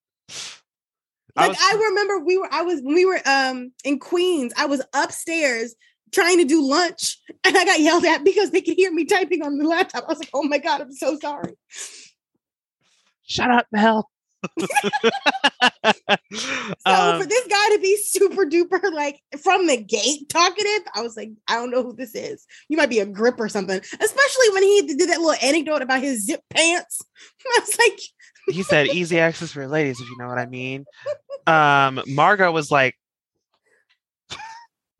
I Like was- I remember we were I was when we were um in Queens, I was upstairs trying to do lunch and I got yelled at because they could hear me typing on the laptop. I was like, oh my God, I'm so sorry. Shut up, Mel. So Um, for this guy to be super duper like from the gate talkative, I was like, I don't know who this is. You might be a grip or something. Especially when he did that little anecdote about his zip pants. I was like, he said easy access for ladies, if you know what I mean. Um, Margot was like,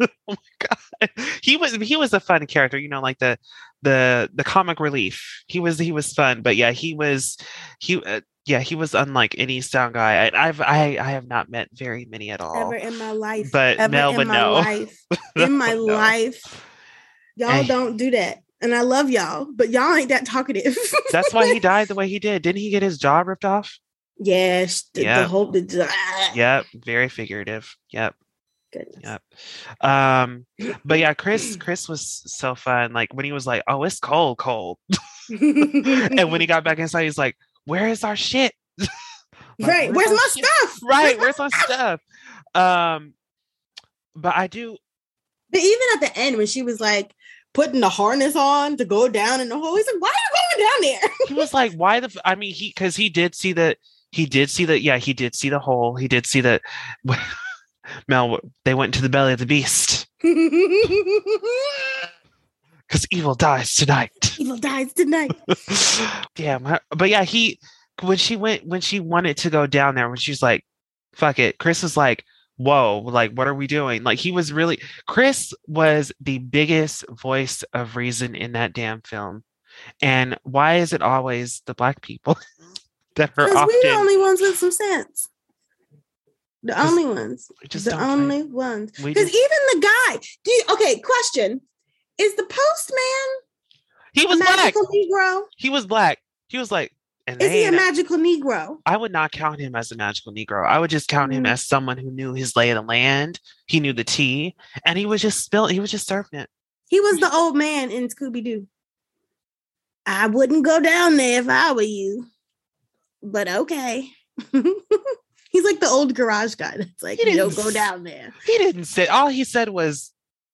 oh my god, he was he was a fun character, you know, like the the the comic relief. He was he was fun, but yeah, he was he. Uh, yeah, he was unlike any sound guy. And I've I I have not met very many at all. ever in my life. But ever Mel in my know. life. In my No. life. Y'all Hey. don't do that. And I love y'all, but y'all ain't that talkative. That's why he died the way he did. Didn't he get his jaw ripped off? yes, the, Yeah. the whole the, ah, Yep, very figurative. Yep. goodness. Yep. Um, but yeah, Chris, Chris was so fun. Like when he was like, "Oh, it's cold, cold," and when he got back inside, he's like, "Where is our shit?" Like, right, where's our my shit?" stuff? Right, where's my stuff? Um, but I do. But even at the end, when she was like putting the harness on to go down in the hole, he's like, "Why are you going down there?" He was like, "Why the?" F-? I mean, he because he did see that. He did see that. Yeah, he did see the hole. He did see that. Mel, they went to the belly of the beast because evil dies tonight. Evil dies tonight. Damn. But yeah, he when she went when she wanted to go down there when she's like, fuck it. Chris was like, whoa, like what are we doing? Like he was really Chris was the biggest voice of reason in that damn film. And why is it always the black people that are Because often we're the only ones with some sense. The only ones. the only ones. Because even the guy, do you, okay, question. Is the postman he was black. Negro? He was black. He was like, and Is he a magical Negro? I would not count him as a magical Negro. I would just count him Mm. as someone who knew his lay of the land. He knew the tea, and he was just spilling. He was just surfing it. He was the old man in Scooby Doo. I wouldn't go down there if I were you, but okay. He's like the old garage guy that's like, don't go down there. He didn't say. All he said was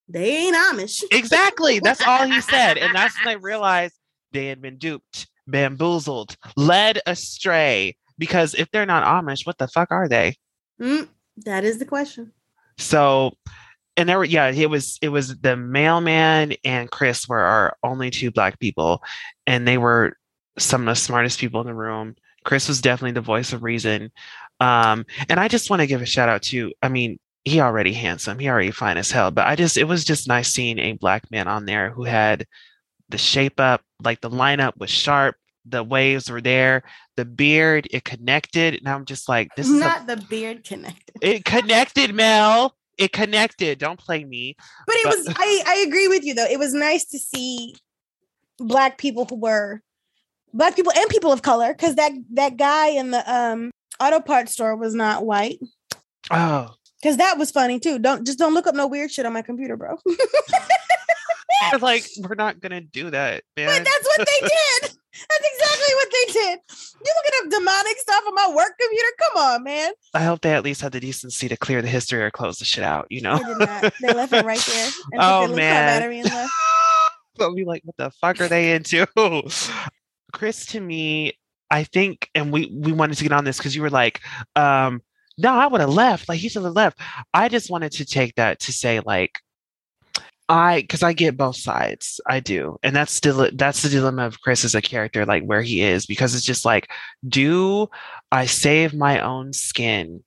They ain't Amish. exactly. That's all he said, and that's when I realized they had been duped, bamboozled, led astray. Because if they're not Amish, what the fuck are they? Mm, that is the question. So, and there were yeah, it was it was the mailman and Chris were our only two black people, and they were some of the smartest people in the room. Chris was definitely the voice of reason, um, and I just want to give a shout out to. I mean, he already handsome, he already fine as hell, but I just it was just nice seeing a black man on there who had the shape up, like the lineup was sharp. The waves were there, the beard, it connected, and I'm just like, this is not the beard connected. it connected, Mel. It connected. Don't play me. But it But- was I, I agree with you though. It was nice to see black people who were black people and people of color because that that guy in the um auto parts store was not white. Oh, Because that was funny too. Don't just don't look up no weird shit on my computer, bro. but like we're not gonna do that, man. But that's what they did. That's exactly what they did. You looking up demonic stuff on my work computer? Come on, man. I hope they at least had the decency to clear the history or close the shit out. You know. They did not. They left it right there. And Oh, took their little car man. battery and left. I'll be like, what the fuck are they into? Chris, to me, I think, and we we wanted to get on this because you were like, um, no, I would have left. Like he should have left. I just wanted to take that to say, like, I because I get both sides. I do. And that's still that's the dilemma of Chris as a character, like where he is, because it's just like, do I save my own skin?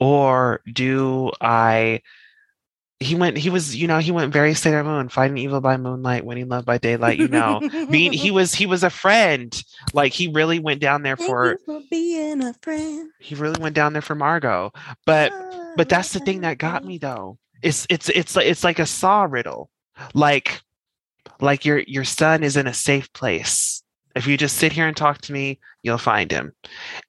Or do I he went he was you know he went very Sailor Moon fighting evil by moonlight winning love by daylight you know. Being he was he was a friend. Like he really went down there for for being a friend. he really went down there for Margot. But ah, but that's the thing that got me though. It's it's it's like it's like a saw riddle. Like like your your son is in a safe place. If you just sit here and talk to me you'll find him.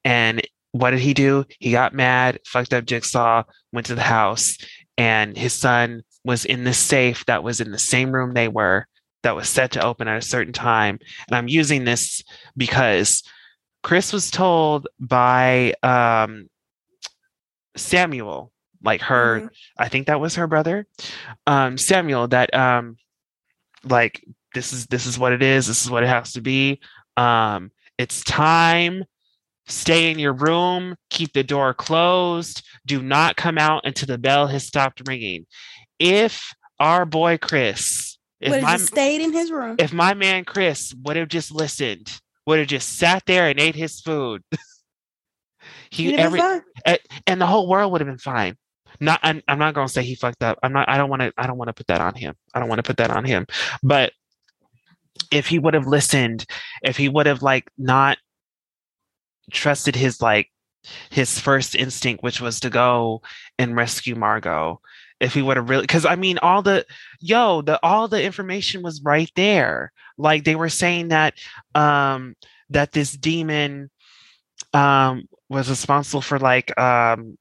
And what did he do? He got mad fucked up jigsaw went to the house and his son was in the safe that was in the same room they were that was set to open at a certain time. And I'm using this because Chris was told by um, Samuel, like her, Mhm. I think that was her brother, um, Samuel, that um, like this is this is what it is. This is what it has to be. Um, it's time. Stay in your room. Keep the door closed. Do not come out until the bell has stopped ringing. If our boy Chris, if Would my stayed in his room. if my man Chris would have just listened, would have just sat there and ate his food, he every eh, and the whole world would have been fine. Not, I'm, I'm not going to say he fucked up. I'm not. I don't want to. I don't want to put that on him. I don't want to put that on him. But if he would have listened, if he would have like not trusted his like his first instinct, which was to go and rescue Margot, if he would have really, because I mean, all the yo, the all the information was right there. Like they were saying that um that this demon um was responsible for like um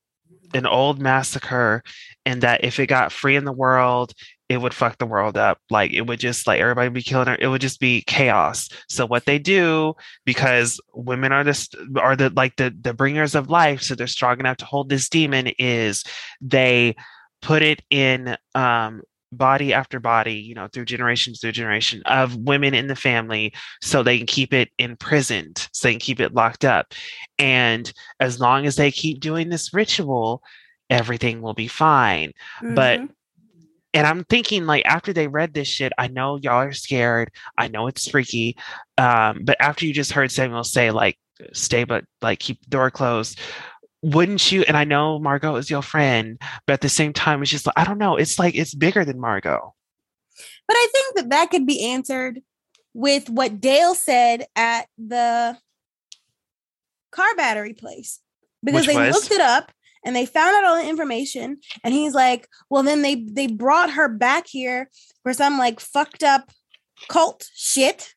an old massacre and that if it got free in the world it would fuck the world up. Like it would just like everybody be killing her it would just be chaos. So what they do because women are this are the like the the bringers of life so they're strong enough to hold this demon is they put it in um body after body you know through generations through generation of women in the family so they can keep it imprisoned so they can keep it locked up and as long as they keep doing this ritual everything will be fine but Mhm. and I'm thinking like after they read this shit, I know y'all are scared. I know it's freaky. Um, but after you just heard Samuel say like stay but like keep the door closed, wouldn't you? And I know Margot is your friend, but at the same time, it's just like I don't know. It's like it's bigger than Margot. But I think that that could be answered with what Dale said at the car battery place because Which they was? looked it up and they found out all the information and he's like well then they they brought her back here for some like fucked up cult shit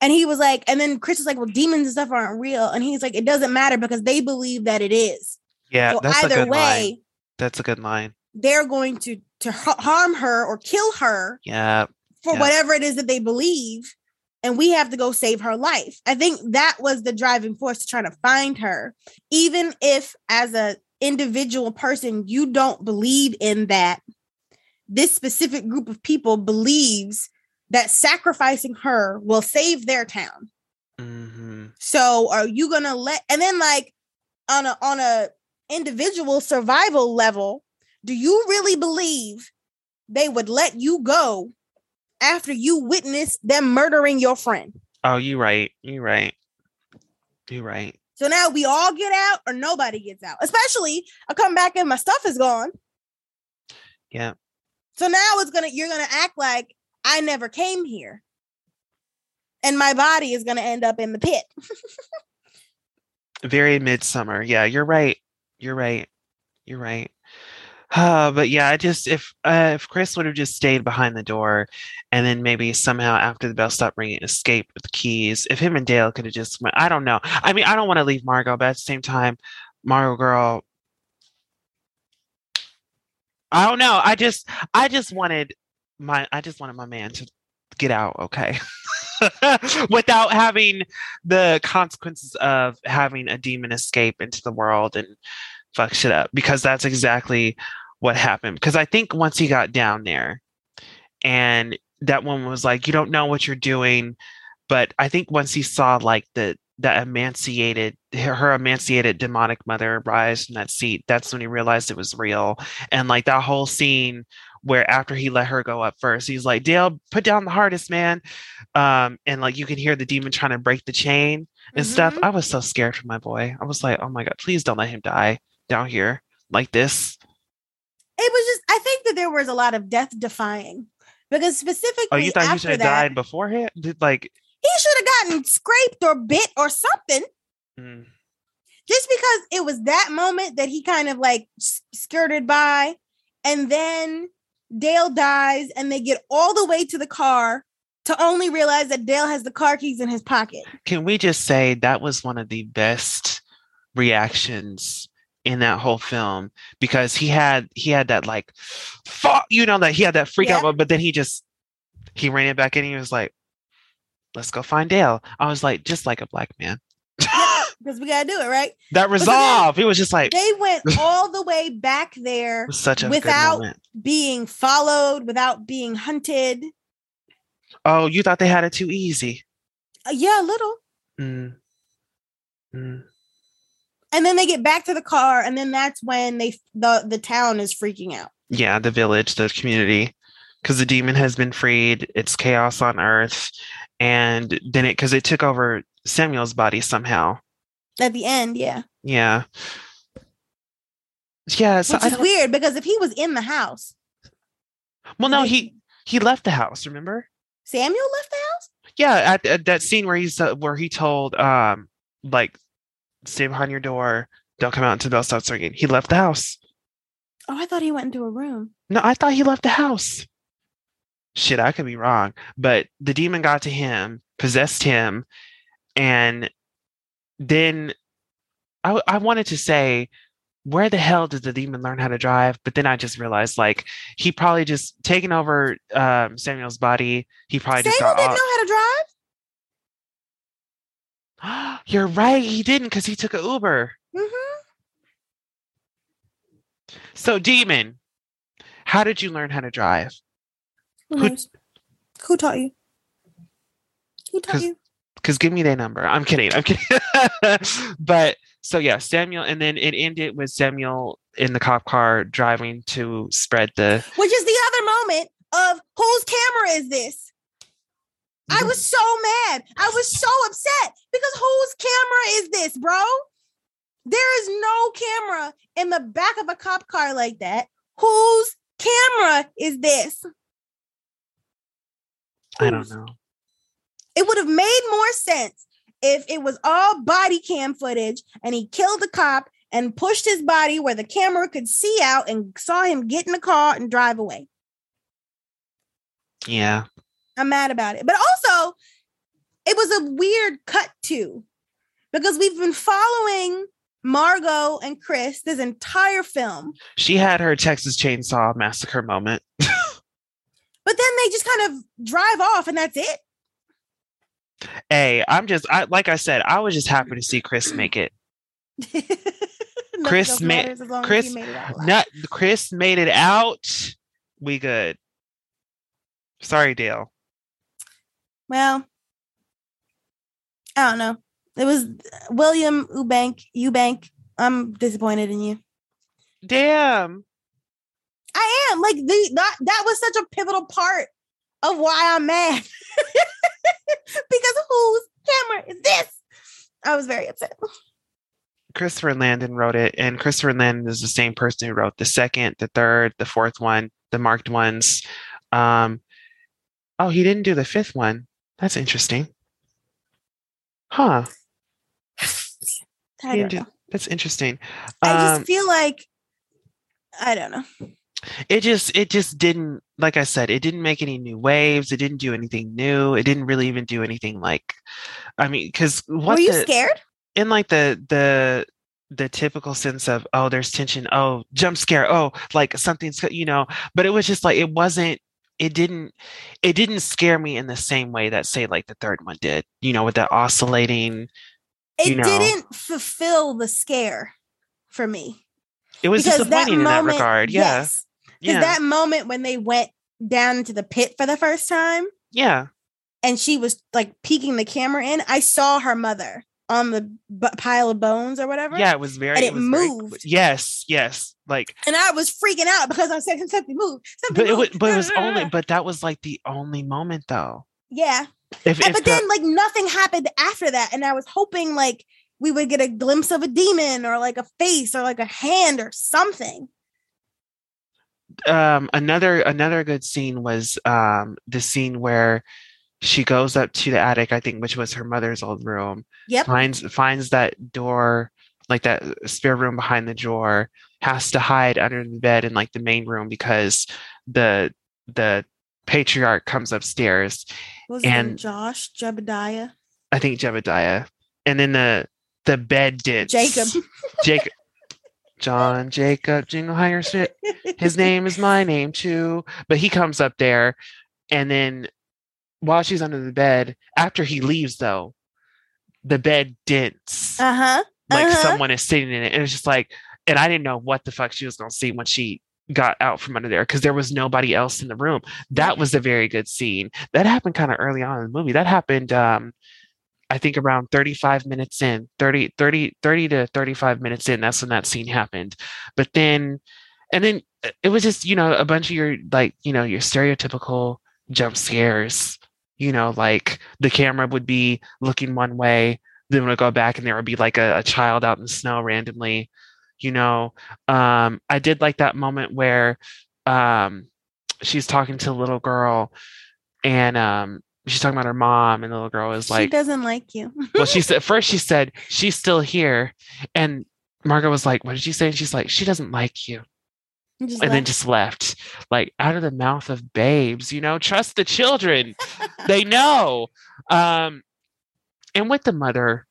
and he was like and then chris was like well demons and stuff aren't real and he's like it doesn't matter because they believe that it is Yeah, so that's a either good way line. That's a good line. they're going to to harm her or kill her Yeah, for Yeah. whatever it is that they believe and we have to go save her life i think that was the driving force to try to find her even if as a individual person you don't believe in that this specific group of people believes that sacrificing her will save their town hmm so are you gonna let and then like on a on a individual survival level do you really believe they would let you go after you witnessed them murdering your friend Oh, you right. You right. You right. so now we all get out or nobody gets out especially i come back and my stuff is gone Yeah. so now it's gonna you're gonna act like i never came here and my body is gonna end up in the pit very Midsommar. Yeah, you're right. You're right. You're right. Uh, but yeah, I just if uh, if Chris would have just stayed behind the door, and then maybe somehow after the bell stopped ringing, escaped with the keys. If him and Dale could have just, went, I don't know. I mean, I don't want to leave Margot, but at the same time, Margot girl, I don't know. I just, I just wanted my, I just wanted my man to get out, okay, without having the consequences of having a demon escape into the world and fuck shit up because that's exactly what happened. Because I think once he got down there and that woman was like, You don't know what you're doing. But I think once he saw like the that emanciated her, her emanciated demonic mother rise from that seat, that's when he realized it was real. And like that whole scene where after he let her go up first, he's like, Dale, put down the hardest man. Um, and like you can hear the demon trying to break the chain and stuff. Mhm. I was so scared for my boy. I was like, oh my God, please don't let him die down here like this. it was just i think that there was a lot of death defying because specifically Oh, you thought he should have that, died beforehand? Did, Like, he should have gotten scraped or bit or something mm, just because it was that moment that he kind of like skirted by and then dale dies and they get all the way to the car to only realize that dale has the car keys in his pocket can we just say that was one of the best reactions in that whole film because he had he had that like fuck you know that he had that freak Yeah. out but then he just He ran it back in. And he was like, "Let's go find Dale." I was like, just like a black man. Because we gotta do it, right? that resolve. He was just like, They went all the way back there such a without- being followed, without being hunted. Oh, you thought they had it too easy? Uh, yeah, a little. Mm. Mm. And then they get back to the car, and then that's when they the the town is freaking out. Yeah, the village, the community, because the demon has been freed. It's chaos on Earth, and then it because it took over Samuel's body somehow. At the end, yeah. Yeah. Yeah. So Which is weird because if he was in the house, well, no, he he left the house. Remember? Samuel left the house. Yeah, at, at that scene where he's uh, where he told um like stay behind your door, don't come out until the bell starts ringing. He left the house. Oh, I thought he went into a room. No, I thought he left the house. Shit, I could be wrong, but the demon got to him, possessed him, and then I I wanted to say where the hell did the demon learn how to drive? But then I just realized like he probably just taken over um, Samuel's body. He probably just Samuel got didn't know how to drive. You're right, he didn't because he took an Uber. hmm So demon, how did you learn how to drive? Who, Who- Who taught you? Who taught you? Because give me their number. I'm kidding. I'm kidding. but so yeah, Samuel, and then it ended with Samuel in the cop car driving to spread the. Which is the other moment of whose camera is this? I mm-hmm. was so mad. I was so upset because whose camera is this, bro? There is no camera in the back of a cop car like that. Whose camera is this? I don't know. It would have made more sense if it was all body cam footage and he killed the cop and pushed his body where the camera could see out and saw him get in the car and drive away. Yeah, I'm mad about it. But also, it was a weird cut too, because we've been following Margot and Chris this entire film, she had her Texas Chainsaw Massacre moment. but then they just kind of drive off and that's it. Hey, I'm just I like I said, I was just happy to see Chris make it. Chris ma- matters as long as he Chris made it out. Not Chris made it out. We good. Sorry, Dale. Well, I don't know. It was William Eubank. Eubank. I'm disappointed in you. Damn. I am like the that that was such a pivotal part of why I'm mad because whose camera is this? I was very upset. Christopher Landon wrote it, and Christopher Landon is the same person who wrote the second, the third, the fourth one, the marked ones. Um, oh, he didn't do the fifth one. That's interesting. Huh. I don't know. That's interesting. I Um, just feel like I don't know. It just it just didn't like I said, it didn't make any new waves. It didn't do anything new. It didn't really even do anything like I mean, because what Were you the, scared? in like the the the typical sense of oh there's tension oh jump scare oh like something's you know but it was just like it wasn't it didn't it didn't scare me in the same way that say like the third one did you know with the oscillating It you know. didn't fulfill the scare for me. it was because that disappointing in that regard yeah yes. Because yeah that moment when they went down into the pit for the first time yeah and she was like peeking the camera in, I saw her mother on the b- pile of bones or whatever. yeah it was very And it very- moved. yes yes like And I was freaking out because I said something moved. Something but it was but it was only but that was like the only moment though yeah. if, And- if but the- then like nothing happened after that. And I was hoping like we would get a glimpse of a demon or like a face or like a hand or something. Um another another good scene was um the scene where she goes up to the attic i think which was her mother's old room Yep. finds finds that door like that spare room behind the drawer has to hide under the bed in like the main room because the the patriarch comes upstairs What was? And- Josh Jebediah. i think jebediah and then the the bed did Jacob. jacob john jacob jingleheimer schmidt his name is my name too but he comes up there and then while she's under the bed, after he leaves though, the bed dents. Uh-huh. like uh-huh. someone is sitting in it. And it's just like, and I didn't know what the fuck she was gonna see when she got out from under there because there was nobody else in the room. That was a very good scene. That happened kind of early on in the movie. That happened um I think around 35 minutes in, 30, 30, 30 to 35 minutes in, that's when that scene happened. But then and then uh, it was just, you know, a bunch of your like, you know, your stereotypical jump scares. You know, like the camera would be looking one way, then would go back and there would be like a, a child out in the snow randomly you know um i did like that moment where um she's talking to a little girl and um she's talking about her mom and the little girl is like, she doesn't like you. well she said first she said she's still here and margaret was like what did she say? And she's like she doesn't like you. And then just left like out of the mouth of babes you know? Trust the children. They know. Um and with the mother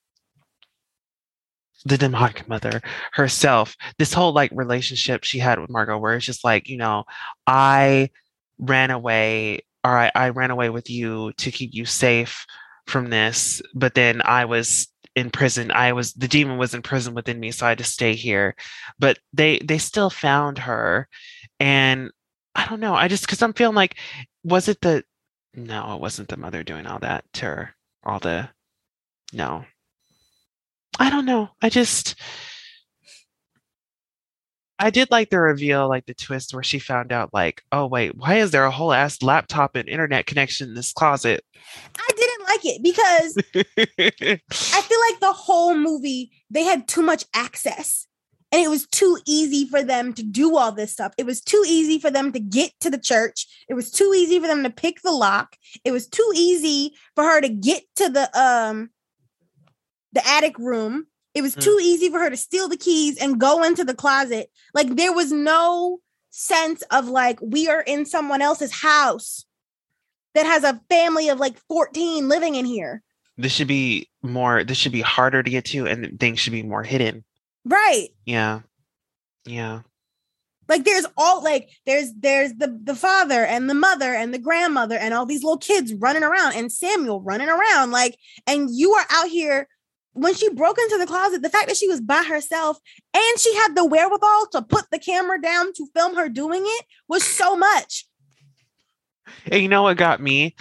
the demonic mother herself this whole like relationship she had with margot where it's just like you know i ran away or I, I ran away with you to keep you safe from this but then i was in prison. I was the demon was in prison within me so i had to stay here. But they they still found her and i don't know i just because i'm feeling like was it the no it wasn't the mother doing all that to her all the no. I don't know i just i did like the reveal like the twist where she found out like oh wait why is there a whole ass laptop and internet connection in this closet I didn't like it because I feel like the whole movie they had too much access. And it was too easy for them to do all this stuff. It was too easy for them to get to the church. It was too easy for them to pick the lock. It was too easy for her to get to the um the attic room. It was Mm. too easy for her to steal the keys and go into the closet. Like there was no sense of like we are in someone else's house that has a family of like 14 living in here. this should be more this should be harder to get to and things should be more hidden Right. yeah yeah like there's all like there's there's the the father and the mother and the grandmother and all these little kids running around and Samuel running around like and you are out here when she broke into the closet the fact that she was by herself and she had the wherewithal to put the camera down to film her doing it was so much. And you know what got me?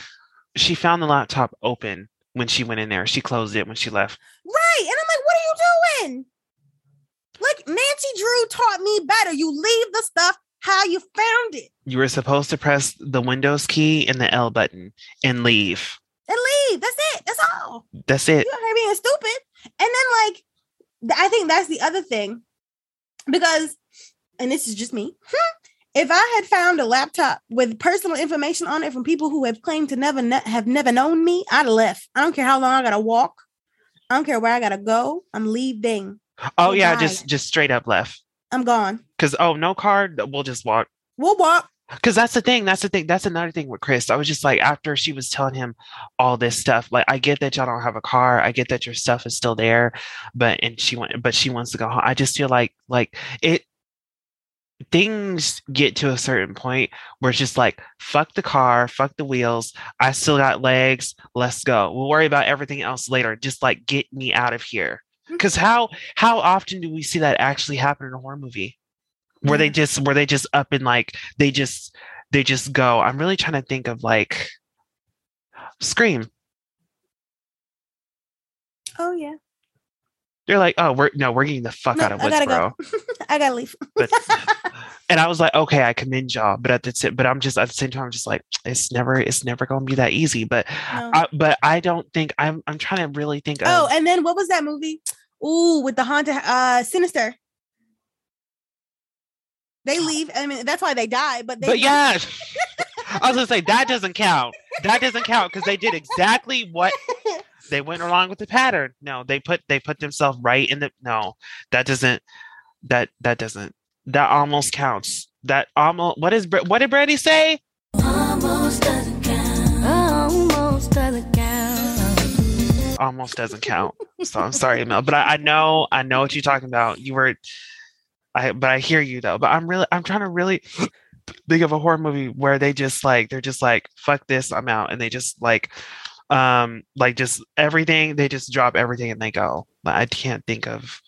She found the laptop open when she went in there. She closed it when she left. Right and i'm like what are you doing? Like nancy drew taught me better. You leave the stuff how you found it. You were supposed to press the windows key and the l button and leave. And leave. That's it. That's all. That's it. You're being stupid. And then like I think that's the other thing. Because, and this is just me, hmm, if I had found a laptop with personal information on it from people who have claimed to never ne- have never known me, I'd have left. I don't care how long I gotta walk. I don't care where I gotta go. I'm leaving. oh Well, yeah just just straight up left I'm gone. because oh no card we'll just walk We'll walk. Because that's the thing that's the thing that's another thing with chris i was just like after she was telling him all this stuff like i get that y'all don't have a car i get that your stuff is still there but and she went but she wants to go home i just feel like like it things get to a certain point where it's just like fuck the car fuck the wheels i still got legs let's go we'll worry about everything else later just like get me out of here. Because mm-hmm. how how often do we see that actually happen in a horror movie where they just where they just up and like they just they just go i'm really trying to think of like scream Oh yeah. they're like oh we're no we're getting the fuck No, out of I gotta woodsboro go. I gotta leave. but and i was like okay i commend y'all but at the t- but i'm just at the same time I'm just like it's never it's never gonna be that easy but No. I, but i don't think i'm i'm trying to really think of oh, and then what was that movie? Ooh, with the haunted uh sinister. They leave. I mean, that's why they die. But they but yeah i was gonna say that doesn't count that doesn't count because they did exactly what they went along with the pattern no they put they put themselves right in the no that doesn't that that doesn't that almost counts that almost what is Bra- what did brandy say Almost doesn't count. Almost doesn't count. almost doesn't count so i'm sorry mel but I, I know i know what you're talking about you were i but i hear you though. But i'm really i'm trying to really think of a horror movie where they just like they're just like fuck this i'm out and they just like um like just everything they just drop everything and they go. Like, i can't think of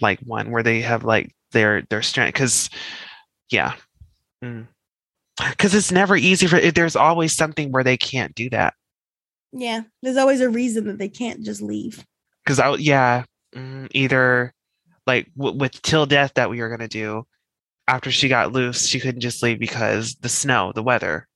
like one where they have like their their strength because yeah. Because it's never easy for there's always something where they can't do that. Yeah, there's always a reason that they can't just leave. because i yeah mm, either like w- with till death that we were going to do after she got loose she couldn't just leave because the snow the weather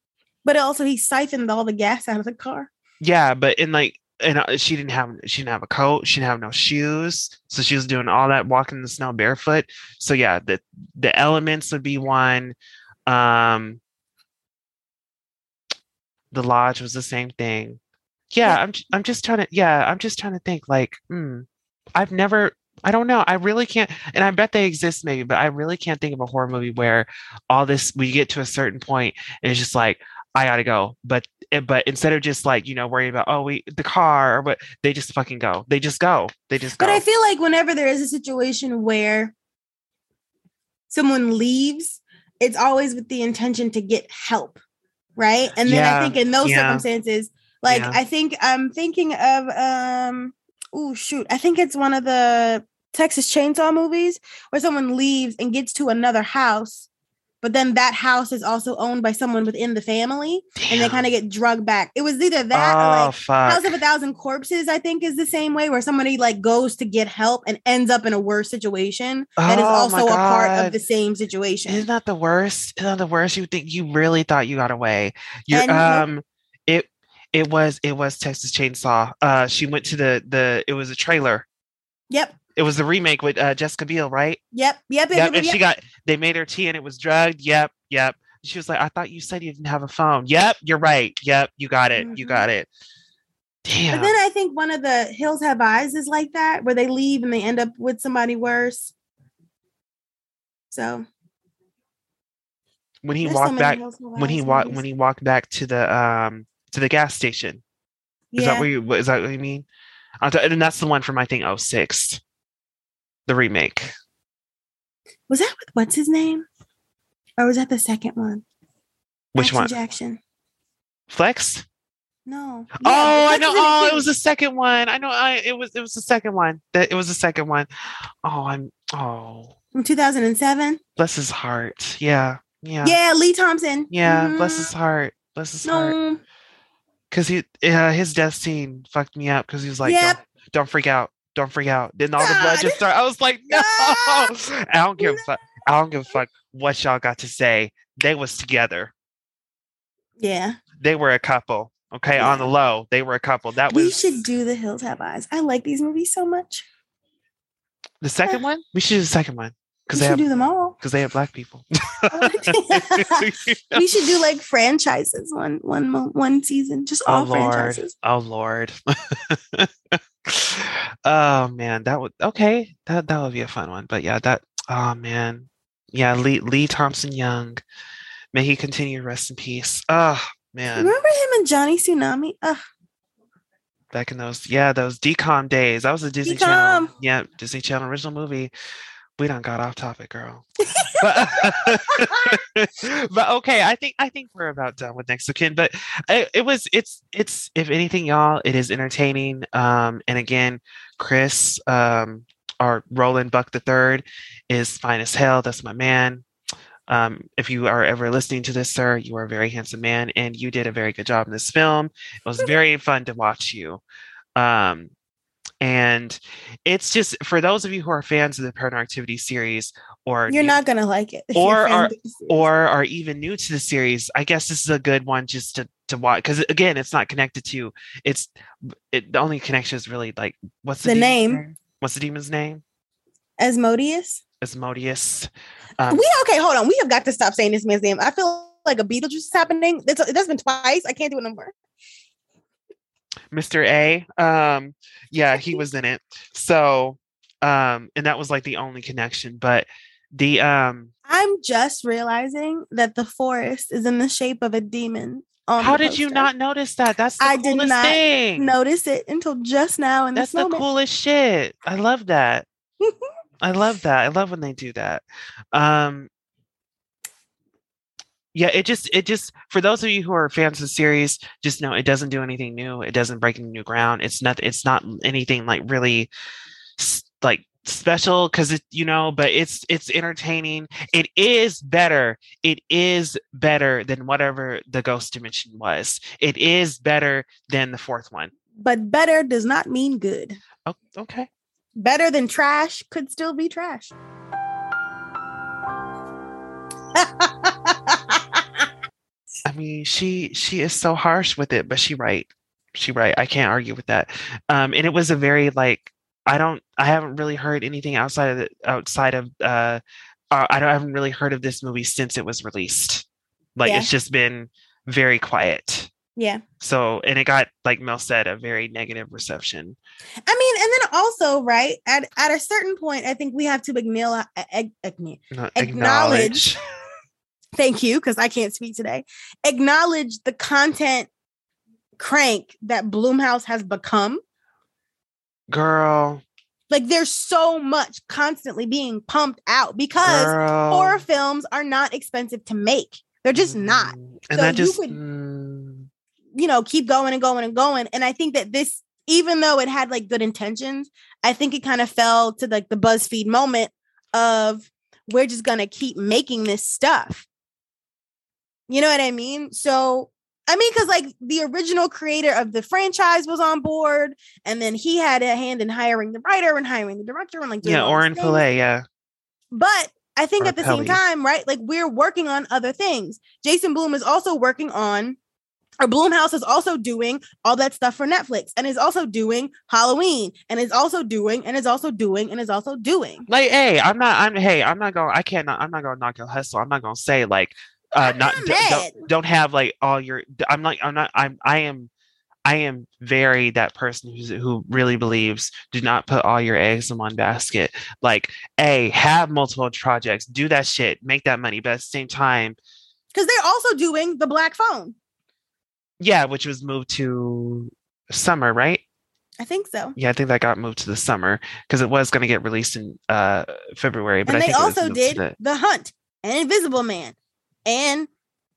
But also, he siphoned all the gas out of the car. Yeah, but in like, and uh, she didn't have she didn't have a coat. She didn't have no shoes, so she was doing all that walking in the snow barefoot. So yeah, the the elements would be one. Um, the lodge was the same thing. Yeah, Yeah. I'm I'm just trying to yeah I'm just trying to think like hmm, I've never I don't know I really can't and I bet they exist maybe but I really can't think of a horror movie where all this we get to a certain point and it's just like I gotta go but but instead of just like you know worrying about oh we the car or what they just fucking go they just go they just go But I feel like whenever there is a situation where someone leaves, it's always with the intention to get help, right? And then Yeah, I think in those yeah. circumstances, like Yeah. I think I'm thinking of um oh shoot, I think it's one of the Texas Chainsaw movies where someone leaves and gets to another house, but then that house is also owned by someone within the family, and they kind of get drugged back. It was either that or oh like fuck House of a Thousand Corpses, I think, is the same way where somebody like goes to get help and ends up in a worse situation that is Oh also a part of the same situation. Isn't that the worst? Isn't that the worst? You think you really thought you got away? You're And um it it was it was Texas Chainsaw. Uh she went to the the it was a trailer. Yep, It was the remake with uh Jessica Biel, right? yep, yep, yep. Yep. And yep. she got they made her tea and it was drugged. Yep, yep. She was like, I thought you said you didn't have a phone. Yep, you're right. Yep, you got it. You Mhm. got it. Damn. But then I think one of the Hills Have Eyes is like that, where they leave and they end up with somebody worse. So when he there's so walked many back when he walked when he walked back to the um to the gas station. Is yeah, that what you is that what you mean? And that's the one from I think 06. The remake. was that with what's his name, or was that the second one? Which Action one? Jackson. Flex? No. oh, Yeah, I know. Oh, it was the second one. I know. I it was it was the second one. That it was the second one. Oh, I'm oh from 2007. bless his heart. Yeah, yeah, Yeah, Lee Thompson. yeah. Bless Mhm. his heart. Bless his heart. Because he uh, his death scene fucked me up. Because he was like, Yep. don't, don't freak out. Don't freak out. Then all the blood just started. I was like, no. God. I don't give a fuck. I don't give a fuck what y'all got to say. They was together. Yeah. They were a couple. Okay, on the low, they were a couple. That was We should do The Hills Have Eyes. I like these movies so much. the second one. We should do the second one because they should have do them all. because they have black people. we should do like franchises one one one season, just oh all lord. franchises. Oh lord. oh man, that would okay. That that would be a fun one. But yeah, that oh man. Yeah, Lee Lee Thompson Young. May he continue to rest in peace. Oh man. Remember him and Johnny Tsunami? Ugh, Back in those yeah, those DCOM days. That was a Disney DCOM. Channel. Yeah, Disney Channel original movie. We don't got off topic, girl. but, but okay, I think I think we're about done with next of kin. But it, it was it's it's if anything, y'all, it is entertaining. Um, and again, Chris, um, or Roland Buck the third is fine as hell. That's my man. Um, if you are ever listening to this, sir, you are a very handsome man, and you did a very good job in this film. It was very fun to watch you. Um, and it's just for those of you who are fans of the Paranormal Activity series, or you're new- not gonna like it. Or you're a fan are- of the series. or are even new to the series, I guess this is a good one just to to watch because again, it's not connected to it's it. The only connection is really like what's the, The demon's name. What's the demon's name? Asmodeus. Asmodeus. Um, we okay, hold on. We have got to stop saying this man's name. I feel like a Beetlejuice is happening. It's, that's been twice. I can't do it no more. Mr. A. Um, yeah, he was in it. So, um, and that was like the only connection. But the um, I'm just realizing that the forest is in the shape of a demon. On how did you not notice that? That's the I did not thing. notice it until just now And That's the moment? coolest shit. I love that. I love that. I love when they do that. Um yeah, it just it just for those of you who are fans of the series, just know it doesn't do anything new. It doesn't break any new ground. It's not it's not anything like really like special because it you know but it's it's entertaining it is better it is better than whatever the ghost dimension was it is better than the fourth one. But better does not mean good. Oh, okay Better than trash could still be trash. I mean, she she is so harsh with it, but she right. She right. I can't argue with that. Um, and it was a very like I don't I haven't really heard anything outside of the, outside of uh, uh I don't I haven't really heard of this movie since it was released. Like Yeah. it's just been very quiet. yeah. So and it got like Mel said a very negative reception. I mean, and then also, right, at, at a certain point, I think we have to acknowledge, Not Acknowledge. thank you, because I can't speak today, acknowledge the content crank that Blumhouse has become. Girl, Like there's so much constantly being pumped out because girl. horror films are not expensive to make. They're just not. Mm, And So that you just could- mm, you know, keep going and going and going. And I think that this, even though it had like good intentions, I think it kind of fell to like the BuzzFeed moment of we're just gonna keep making this stuff. You know what I mean? So I mean, because like the original creator of the franchise was on board, and then he had a hand in hiring the writer and hiring the director and like doing yeah, Oren. Peli, yeah. But I think Or at the same time, right? Like we're working on other things. Jason Blum is also working on, or Blumhouse is also doing all that stuff for Netflix and is also doing Halloween and is also doing and is also doing and is also doing. Like, hey, I'm not. I'm hey, I'm not going. I can't. I'm not going to knock your hustle. I'm not going to say like, uh, not not d- don't, don't have like all your. I'm like, I'm not. I'm. I am. I am very that person who's who really believes do not put all your eggs in one basket. Like, a have multiple projects, do that shit, make that money, but at the same time, Because they're also doing the Black Phone. yeah, which was moved to summer, right? I think so. Yeah, I think that got moved to the summer because it was going to get released in uh February, but and I they think also did the- The Hunt and Invisible Man and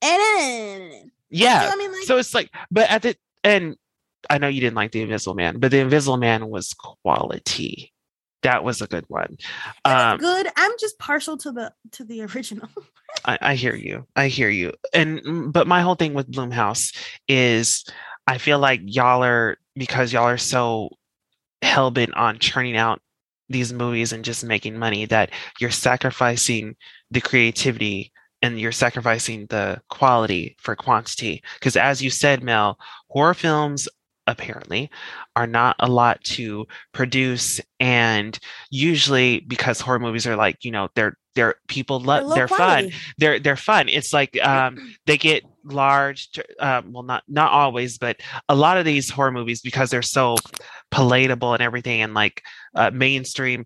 and, yeah. So, I mean, like, so it's like, but at the and I know you didn't like the Invisible Man, but the Invisible Man was quality. That was a good one. Um, good. I'm just partial to the to the original. I, I hear you. I hear you. And mm, but my whole thing with Blumhouse is, I feel like y'all are because y'all are so hell bent on churning out these movies and just making money that you're sacrificing the creativity and you're sacrificing the quality for quantity. Because as you said, Mel, horror films apparently are not a lot to produce and usually because horror movies are like you know they're they're people They're love they're fun. they're they're fun. It's like um they get large um, well not not always but a lot of these horror movies because they're so palatable and everything and like uh, mainstream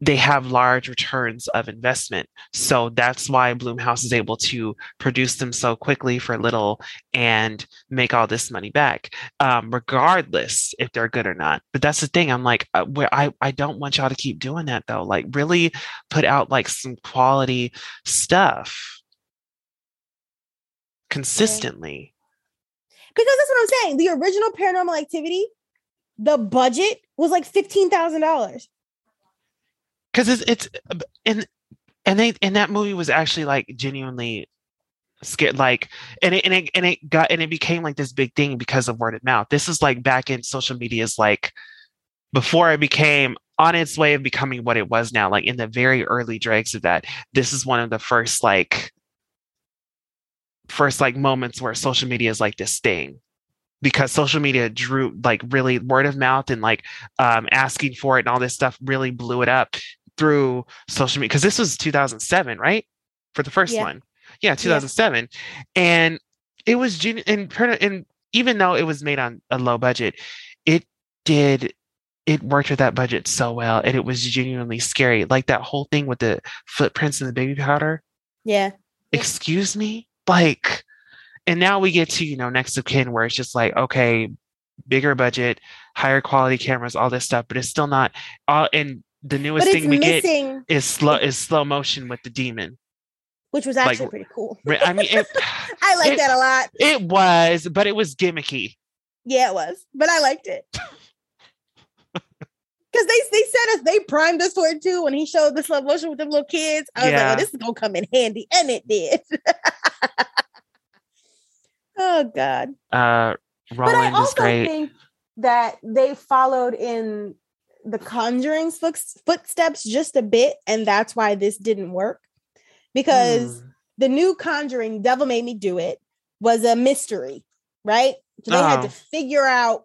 they have large returns of investment. So that's why Blumhouse is able to produce them so quickly for little and make all this money back um, regardless if they're good or not. But that's the thing. I'm like uh, where I, I don't want y'all to keep doing that though. Like really put out like some quality stuff consistently. Because that's what I'm saying. The original paranormal activity, the budget was like fifteen thousand dollars. Because it's it's and and they and that movie was actually like genuinely scared like and it and it and it got and it became like this big thing because of word of mouth. This is like back in social media's like before it became on its way of becoming what it was now like in the very early dregs of that this is one of the first like first like moments where social media is like this thing. Because social media drew like really word of mouth and like um asking for it and all this stuff really blew it up through social media because this was 2007 right? For the first Yeah. one. Yeah 2007 and it was gen- and, and even though it was made on a low budget it did it worked with that budget so well and it was genuinely scary. Like that whole thing with the footprints and the baby powder. Yeah. excuse me? Like and now we get to you know next of kin where it's just like okay bigger budget higher quality cameras all this stuff but it's still not all and the newest thing we get is slow is slow motion with the demon which was Like, actually pretty cool. I mean, it, I liked it- that a lot. it was, but it was gimmicky. Yeah, it was, but I liked it. Because they they sent us, they primed us for it too. When he showed the slow motion with them little kids, I was like, Yeah. "Oh, this is gonna come in handy," and it did. oh God! Uh, but I Roland also think that they followed in the Conjuring's footsteps just a bit, and that's why this didn't work. Because Mm. the new Conjuring, Devil Made Me Do It, was a mystery, right? So they had to figure out,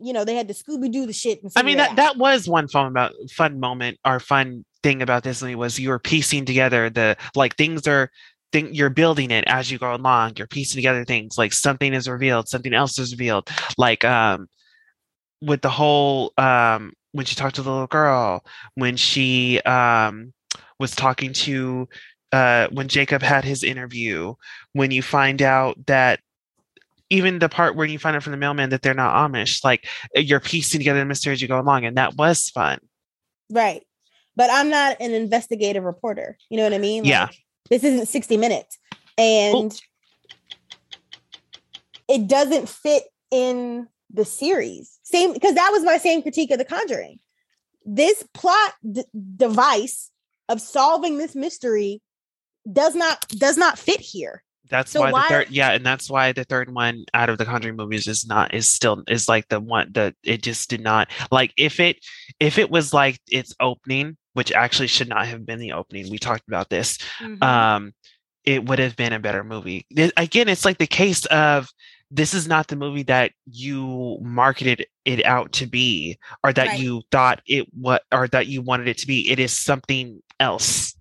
you know, they had to Scooby Doo the shit. And I mean that out. that was one fun about fun moment or fun thing about this movie was you were piecing together the like things are thing you're building it as you go along. You're piecing together things like something is revealed, something else is revealed. Like um with the whole um when she talked to the little girl, when she um was talking to uh when Jacob had his interview, when you find out that even the part where you find out from the mailman that they're not Amish, like you're piecing together the mystery as you go along, and that was fun. right. But I'm not an investigative reporter. You know what I mean? Yeah. This isn't 60 minutes. And it doesn't fit in the series. Same because that was my same critique of The Conjuring. This plot d- device of solving this mystery does not does not fit here. That's So why, why- the third, yeah, and that's why the third one out of the Conjuring movies is not is still is like the one that it just did not like if it if it was like its opening, which actually should not have been the opening. We talked about this. um it would have been a better movie again it's like the case of this is not the movie that you marketed it out to be or that Right. you thought it what or that you wanted it to be it is something else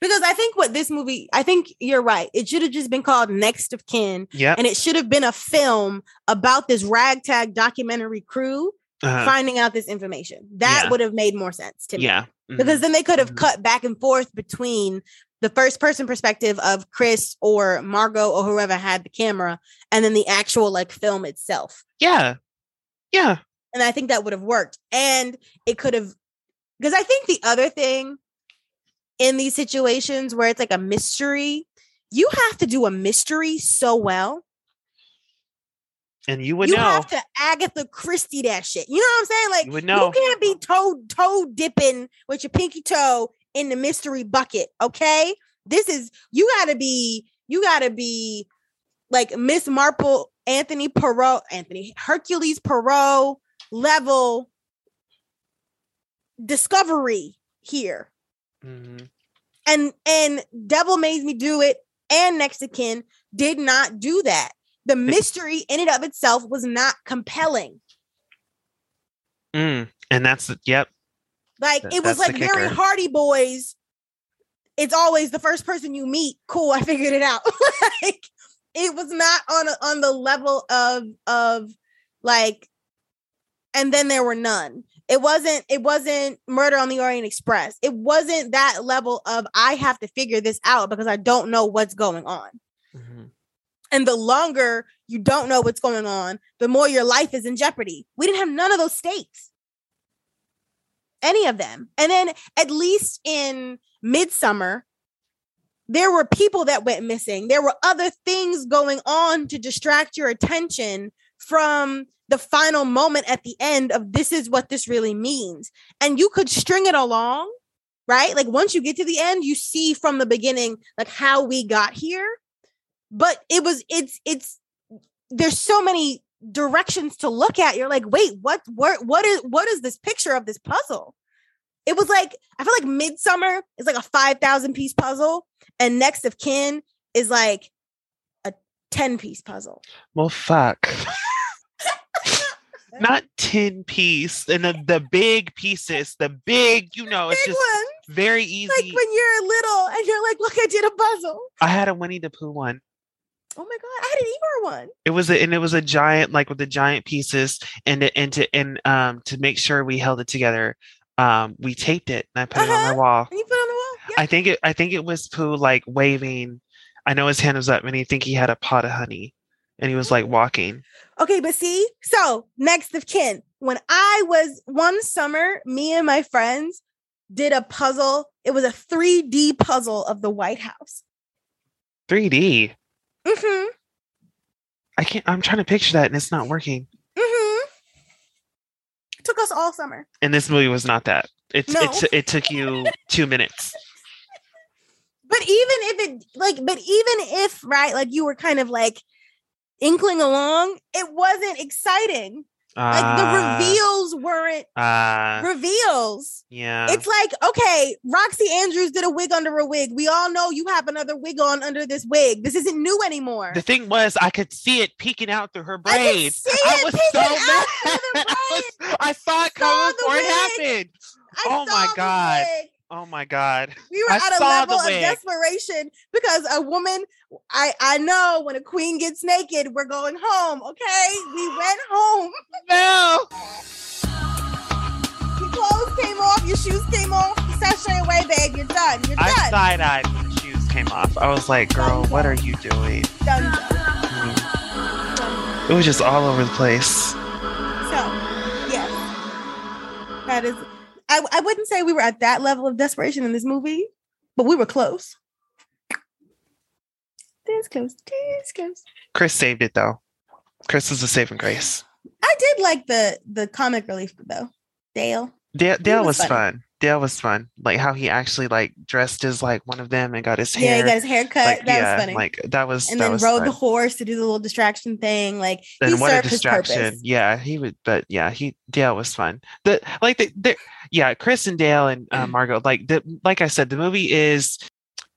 because I think what this movie, I think you're right. It should have just been called Next of Kin, Yeah. and it should have been a film about this ragtag documentary crew uh, finding out this information. That Yeah. would have made more sense to me. yeah mhm, Because then they could have Mhm. cut back and forth between the first person perspective of Chris or Margot or whoever had the camera and then the actual like film itself. yeah yeah And I think that would have worked. And it could have because I think the other thing in these situations where it's like a mystery, you have to do a mystery so well. and you would you know have to Agatha Christie that shit. You know what I'm saying? Like you would know You can't be toe toe dipping with your pinky toe in the mystery bucket. Okay, this is you got to be you got to be like Miss Marple, Anthony Poirot, Anthony Hercules Poirot level discovery here, Mhm. and and Devil made me do it, and Next Kin did not do that. The mystery in and of itself was not compelling. Mm, and that's yep Like it was that's like very. Hardy Boys. It's always the first person you meet. Cool, I figured it out. like it was not on a, on the level of of like, and then there were none. It wasn't. It wasn't Murder on the Orient Express. It wasn't that level of I have to figure this out because I don't know what's going on. Mhm. And the longer you don't know what's going on, the more your life is in jeopardy. We didn't have none of those stakes. Any of them. And then at least in Midsommar, there were people that went missing. There were other things going on to distract your attention from the final moment at the end of this is what this really means. And you could string it along, right? Like once you get to the end, you see from the beginning like how we got here. But it was it's it's there's so many directions to look at. You're like, wait, what what what is what is this picture of this puzzle? It was like I feel like Midsommar is like a five thousand piece puzzle, and Next of Kin is like a ten piece puzzle. well fuck not 10 piece and the, the big pieces the big you know it's just one, very easy like when you're little and you're like, look, I did a puzzle. i had a winnie the pooh one Oh my god, I had an Eeyore one. it was a, and it was a giant like with the giant pieces and to, and to and um to make sure we held it together um we taped it and i put it on my Uh-huh. wall And you put it on the wall. Yeah. i think it i think it was pooh like waving i know his hand was up and he think he had a pot of honey and he was like walking Okay, but see, so next of kin. When I was one summer, me and my friends did a puzzle. It was a 3D puzzle of the White House. 3D. Mm-hmm. I can't. I'm trying to picture that, and it's not working. Mm-hmm. Took us all summer. And this movie was not that. It's No. it's it took you two minutes. But even if it like, but even if right, like you were kind of like inkling along, it wasn't exciting. Like the Uh, reveals weren't Uh, reveals. yeah. It's like, okay, Roxxxy Andrews did a wig under a wig. We all know you have another wig on under this wig. This isn't new anymore. The thing was, I could see it peeking out through her I braids. see it was so mad. I, was- I saw it coming before it happened. I oh my God. Oh my god. We were I at a level of desperation because a woman, I I know when a queen gets naked, we're going home. Okay, we went home. No. Your clothes came off, your shoes came off, sashay away, babe. You're done. You're I done. side eyed when the shoes came off. I was like, girl, what are you doing? Done. It was just all over the place. So, yes, that is. I I wouldn't say we were at that level of desperation in this movie, but we were close. This close. This close. Chris saved it though. Chris is a saving grace. I did like the the comic relief though. Dale. Dale, Dale was was, fun. Dale was fun. Like how he actually like dressed as like one of them and got his hair. Yeah, he got his hair cut. like, that yeah, was funny. Like that was and that then was rode fun. the horse to do the little distraction thing. Like he and what a served his distraction. purpose. Yeah, he would but yeah, he Dale was fun. The like the, the yeah, Chris and Dale and uh, Margot, like the like I said, the movie is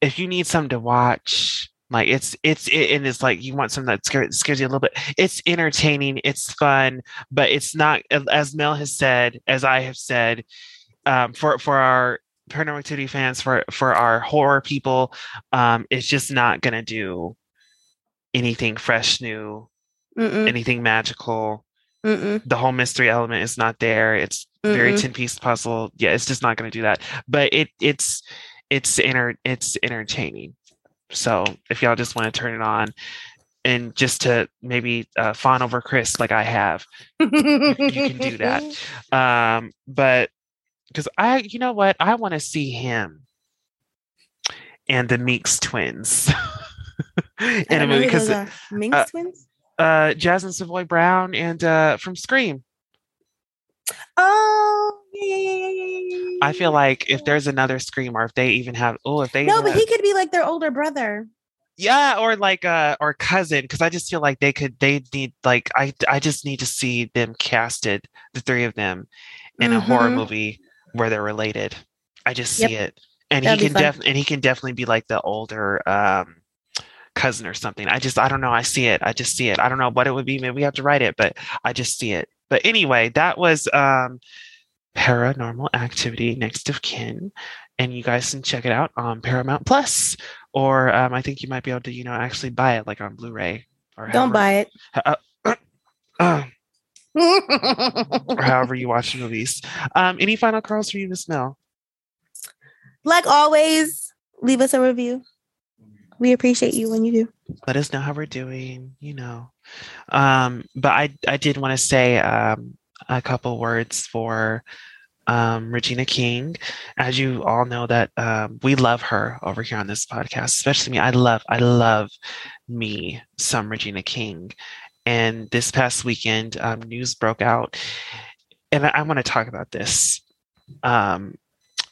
if you need something to watch, like it's it's it, and it's like you want something that scares, scares you a little bit. It's entertaining, it's fun, but it's not as Mel has said, as I have said, um, for for our paranormal activity fans, for for our horror people, um, it's just not gonna do anything fresh, new, Mm-mm, anything magical. mm-mm, The whole mystery element is not there. It's very Mm-mm. 10 piece puzzle. Yeah, it's just not going to do that. But it it's it's enter it's entertaining. So if y'all just want to turn it on and just to maybe uh, fawn over Chris like I have, you can do that. Um, but because I, you know what, I want to see him and the Meeks twins in a movie because. Meeks uh, twins. uh, Jasmin Savoy Brown and uh, from Scream. Oh, yeah, yeah, yeah, yeah, yeah. I feel like if there's another Scream, or if they even have, oh, if they no, even but he could be like their older brother. yeah, or like uh, or cousin, because I just feel like they could, they need like I, I just need to see them casted, the three of them, in a horror Mhm. movie where they're related. I just Yep. see it, and That'd he can definitely, and he can definitely be like the older um cousin or something. I just, I don't know, I see it, I just see it. I don't know what it would be. Maybe we have to write it, but I just see it. But anyway, that was um paranormal activity next of kin and you guys can check it out on paramount plus or um, i think you might be able to you know actually buy it like on blu-ray or Don't buy uh, it. or however you watch movies. Um any final calls for you miss mel? Like always, leave us a review. We appreciate you when you do. let us know how we're doing you know. Um but i i did want to say um a couple words for um regina king. As you all know that um we love her over here on this podcast especially me. I love i love me some regina king and this past weekend um news broke out and i, I want to talk about this um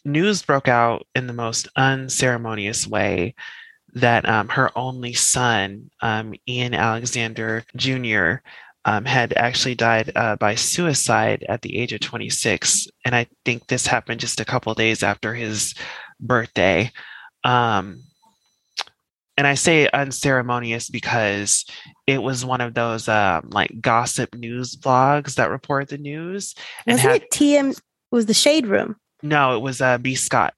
news broke out in the most unceremonious way that um, her only son, um, Ian Alexander Jr., um, had actually died uh, by suicide at the age of 26. And I think this happened just a couple days after his birthday. Um, and I say unceremonious because it was one of those um, like gossip news blogs that report the news. And Wasn't had, it TM? It was the Shade Room. no, it was uh, B. Scott.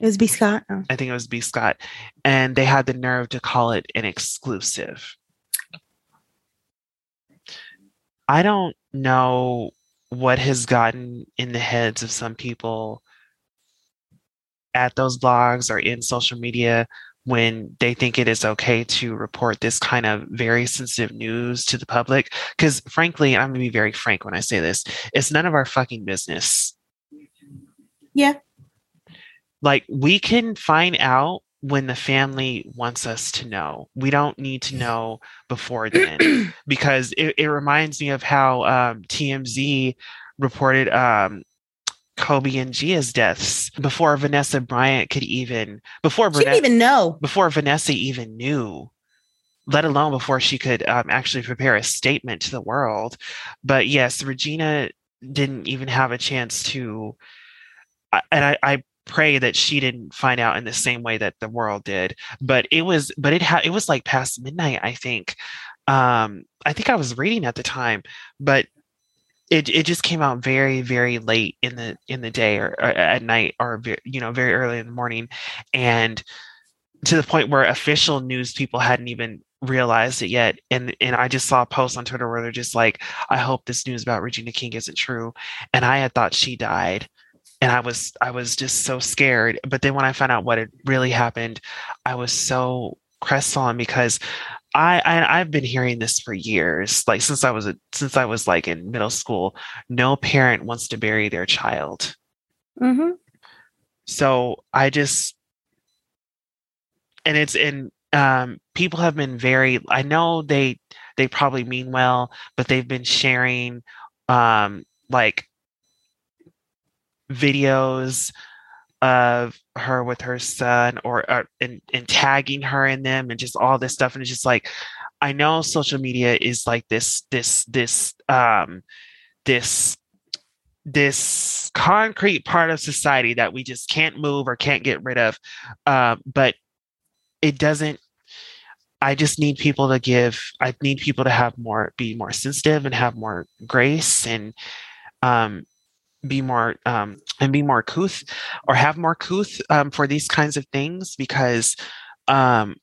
It was B. Scott. Oh. I think it was B. Scott, and they had the nerve to call it an exclusive. I don't know what has gotten in the heads of some people at those blogs or in social media when they think it is okay to report this kind of very sensitive news to the public. Because frankly, I'm going to be very frank when I say this it's none of our fucking business Yeah. like we can find out when the family wants us to know. We don't need to know before then because it, it reminds me of how um, TMZ reported um, Kobe and Gia's deaths before Vanessa Bryant could even before She didn't Vanessa even know. before Vanessa even knew, let alone before she could um, actually prepare a statement to the world. But yes, Regina didn't even have a chance to, and I, I pray that she didn't find out in the same way that the world did. But it was, but it had, it was like past midnight, I think. Um, I think I was reading at the time, but it, it just came out very very late in the in the day or, or at night or you know very early in the morning. And to the point where official news people hadn't even realized it yet. And and I just saw posts on Twitter where they're just like I hope this news about Regina King isn't true. And I had thought she died. And I was I was just so scared. But then when I found out what had really happened I was so crestfallen because I, I I've been hearing this for years like since I was a, since I was like in middle school no parent wants to bury their child Mm-hmm. so I just and it's and um people have been very I know they they probably mean well, but they've been sharing um like videos of her with her son or, or and, and tagging her in them and just all this stuff and it's just like I know social media is like this this this um this this concrete part of society that we just can't move or can't get rid of. Um, but it doesn't. I just need people to give. I need people to have more, be more sensitive, and have more grace, and um, be more um, and be more couth, or have more couth um, for these kinds of things because um,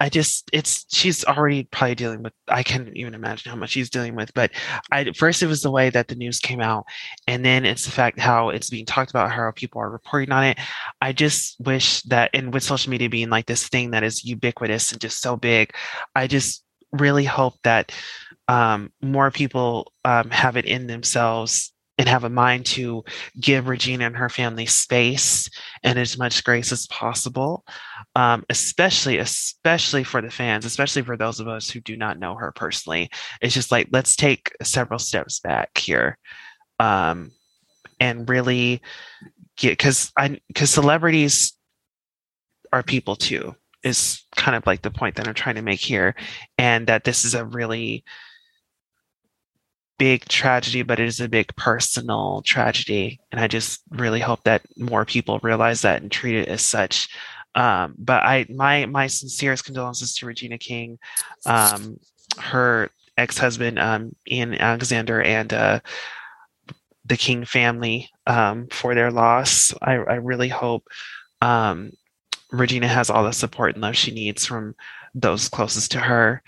I just it's she's already probably dealing with I can't even imagine how much she's dealing with. But I first it was the way that the news came out, and then it's the fact how it's being talked about, how people are reporting on it. I just wish that and with social media being like this thing that is ubiquitous and just so big, I just really hope that um, more people um, have it in themselves and have a mind to give Regina and her family space and as much grace as possible um, especially especially for the fans especially for those of us who do not know her personally. It's just like let's take several steps back here um, and really get because i because celebrities are people too is kind of like the point that i'm trying to make here and that this is a really big tragedy but it is a big personal tragedy. And i just really hope that more people realize that and treat it as such. Um, but I my my sincerest condolences to Regina King, um, her ex-husband um, Ian Alexander, and uh, the King family um, for their loss. I, I really hope um, Regina has all the support and love she needs from those closest to her,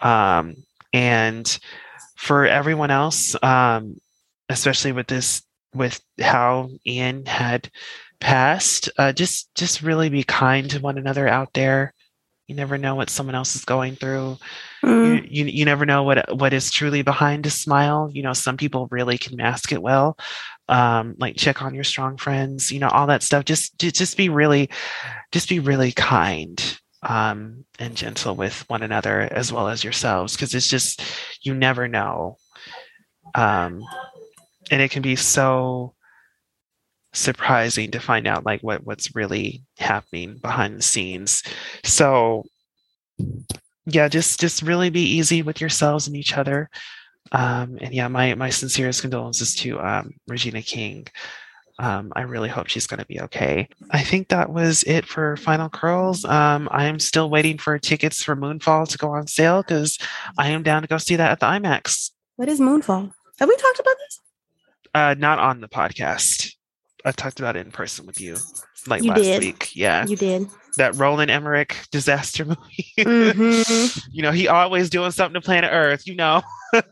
um, and for everyone else, um, especially with this with how Ian had passed uh, just just really be kind to one another out there. You never know what someone else is going through. Mm. you, you you never know what what is truly behind a smile. You know some people really can mask it well um like check on your strong friends you know all that stuff. Just just be really just be really kind um and gentle with one another as well as yourselves because it's just you never know. Um and it can be so surprising to find out like what what's really happening behind the scenes. So yeah just just really be easy with yourselves and each other. Um and yeah my my sincerest condolences to um regina king um i really hope she's going to be okay i think that was it for final curls um i am still waiting for tickets for moonfall to go on sale because i am down to go see that at the imax What is Moonfall? Have we talked about this? uh not on the podcast i talked about it in person with you like You last did. week yeah You did. that Roland Emmerich disaster movie. Mhm. you know, he always doing something to planet Earth, you know.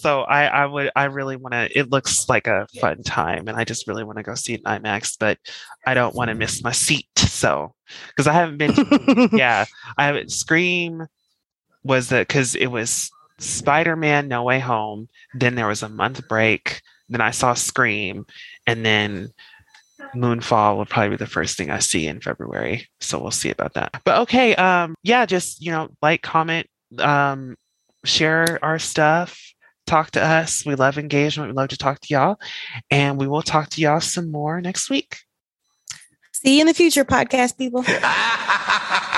so I, I would I really want to it looks like a fun time and I just really want to go see it in IMAX, but I don't want to miss my seat. So because I haven't been to, yeah, I haven't Scream was the because it was Spider-Man No Way Home, then there was a month break, then I saw Scream, and then moonfall will probably be the first thing I see in February. So we'll see about that. But okay, um, yeah, just you know, like, comment, um, share our stuff, talk to us. We love engagement. We love to talk to y'all. And we will talk to y'all some more next week. See you in the future, podcast people.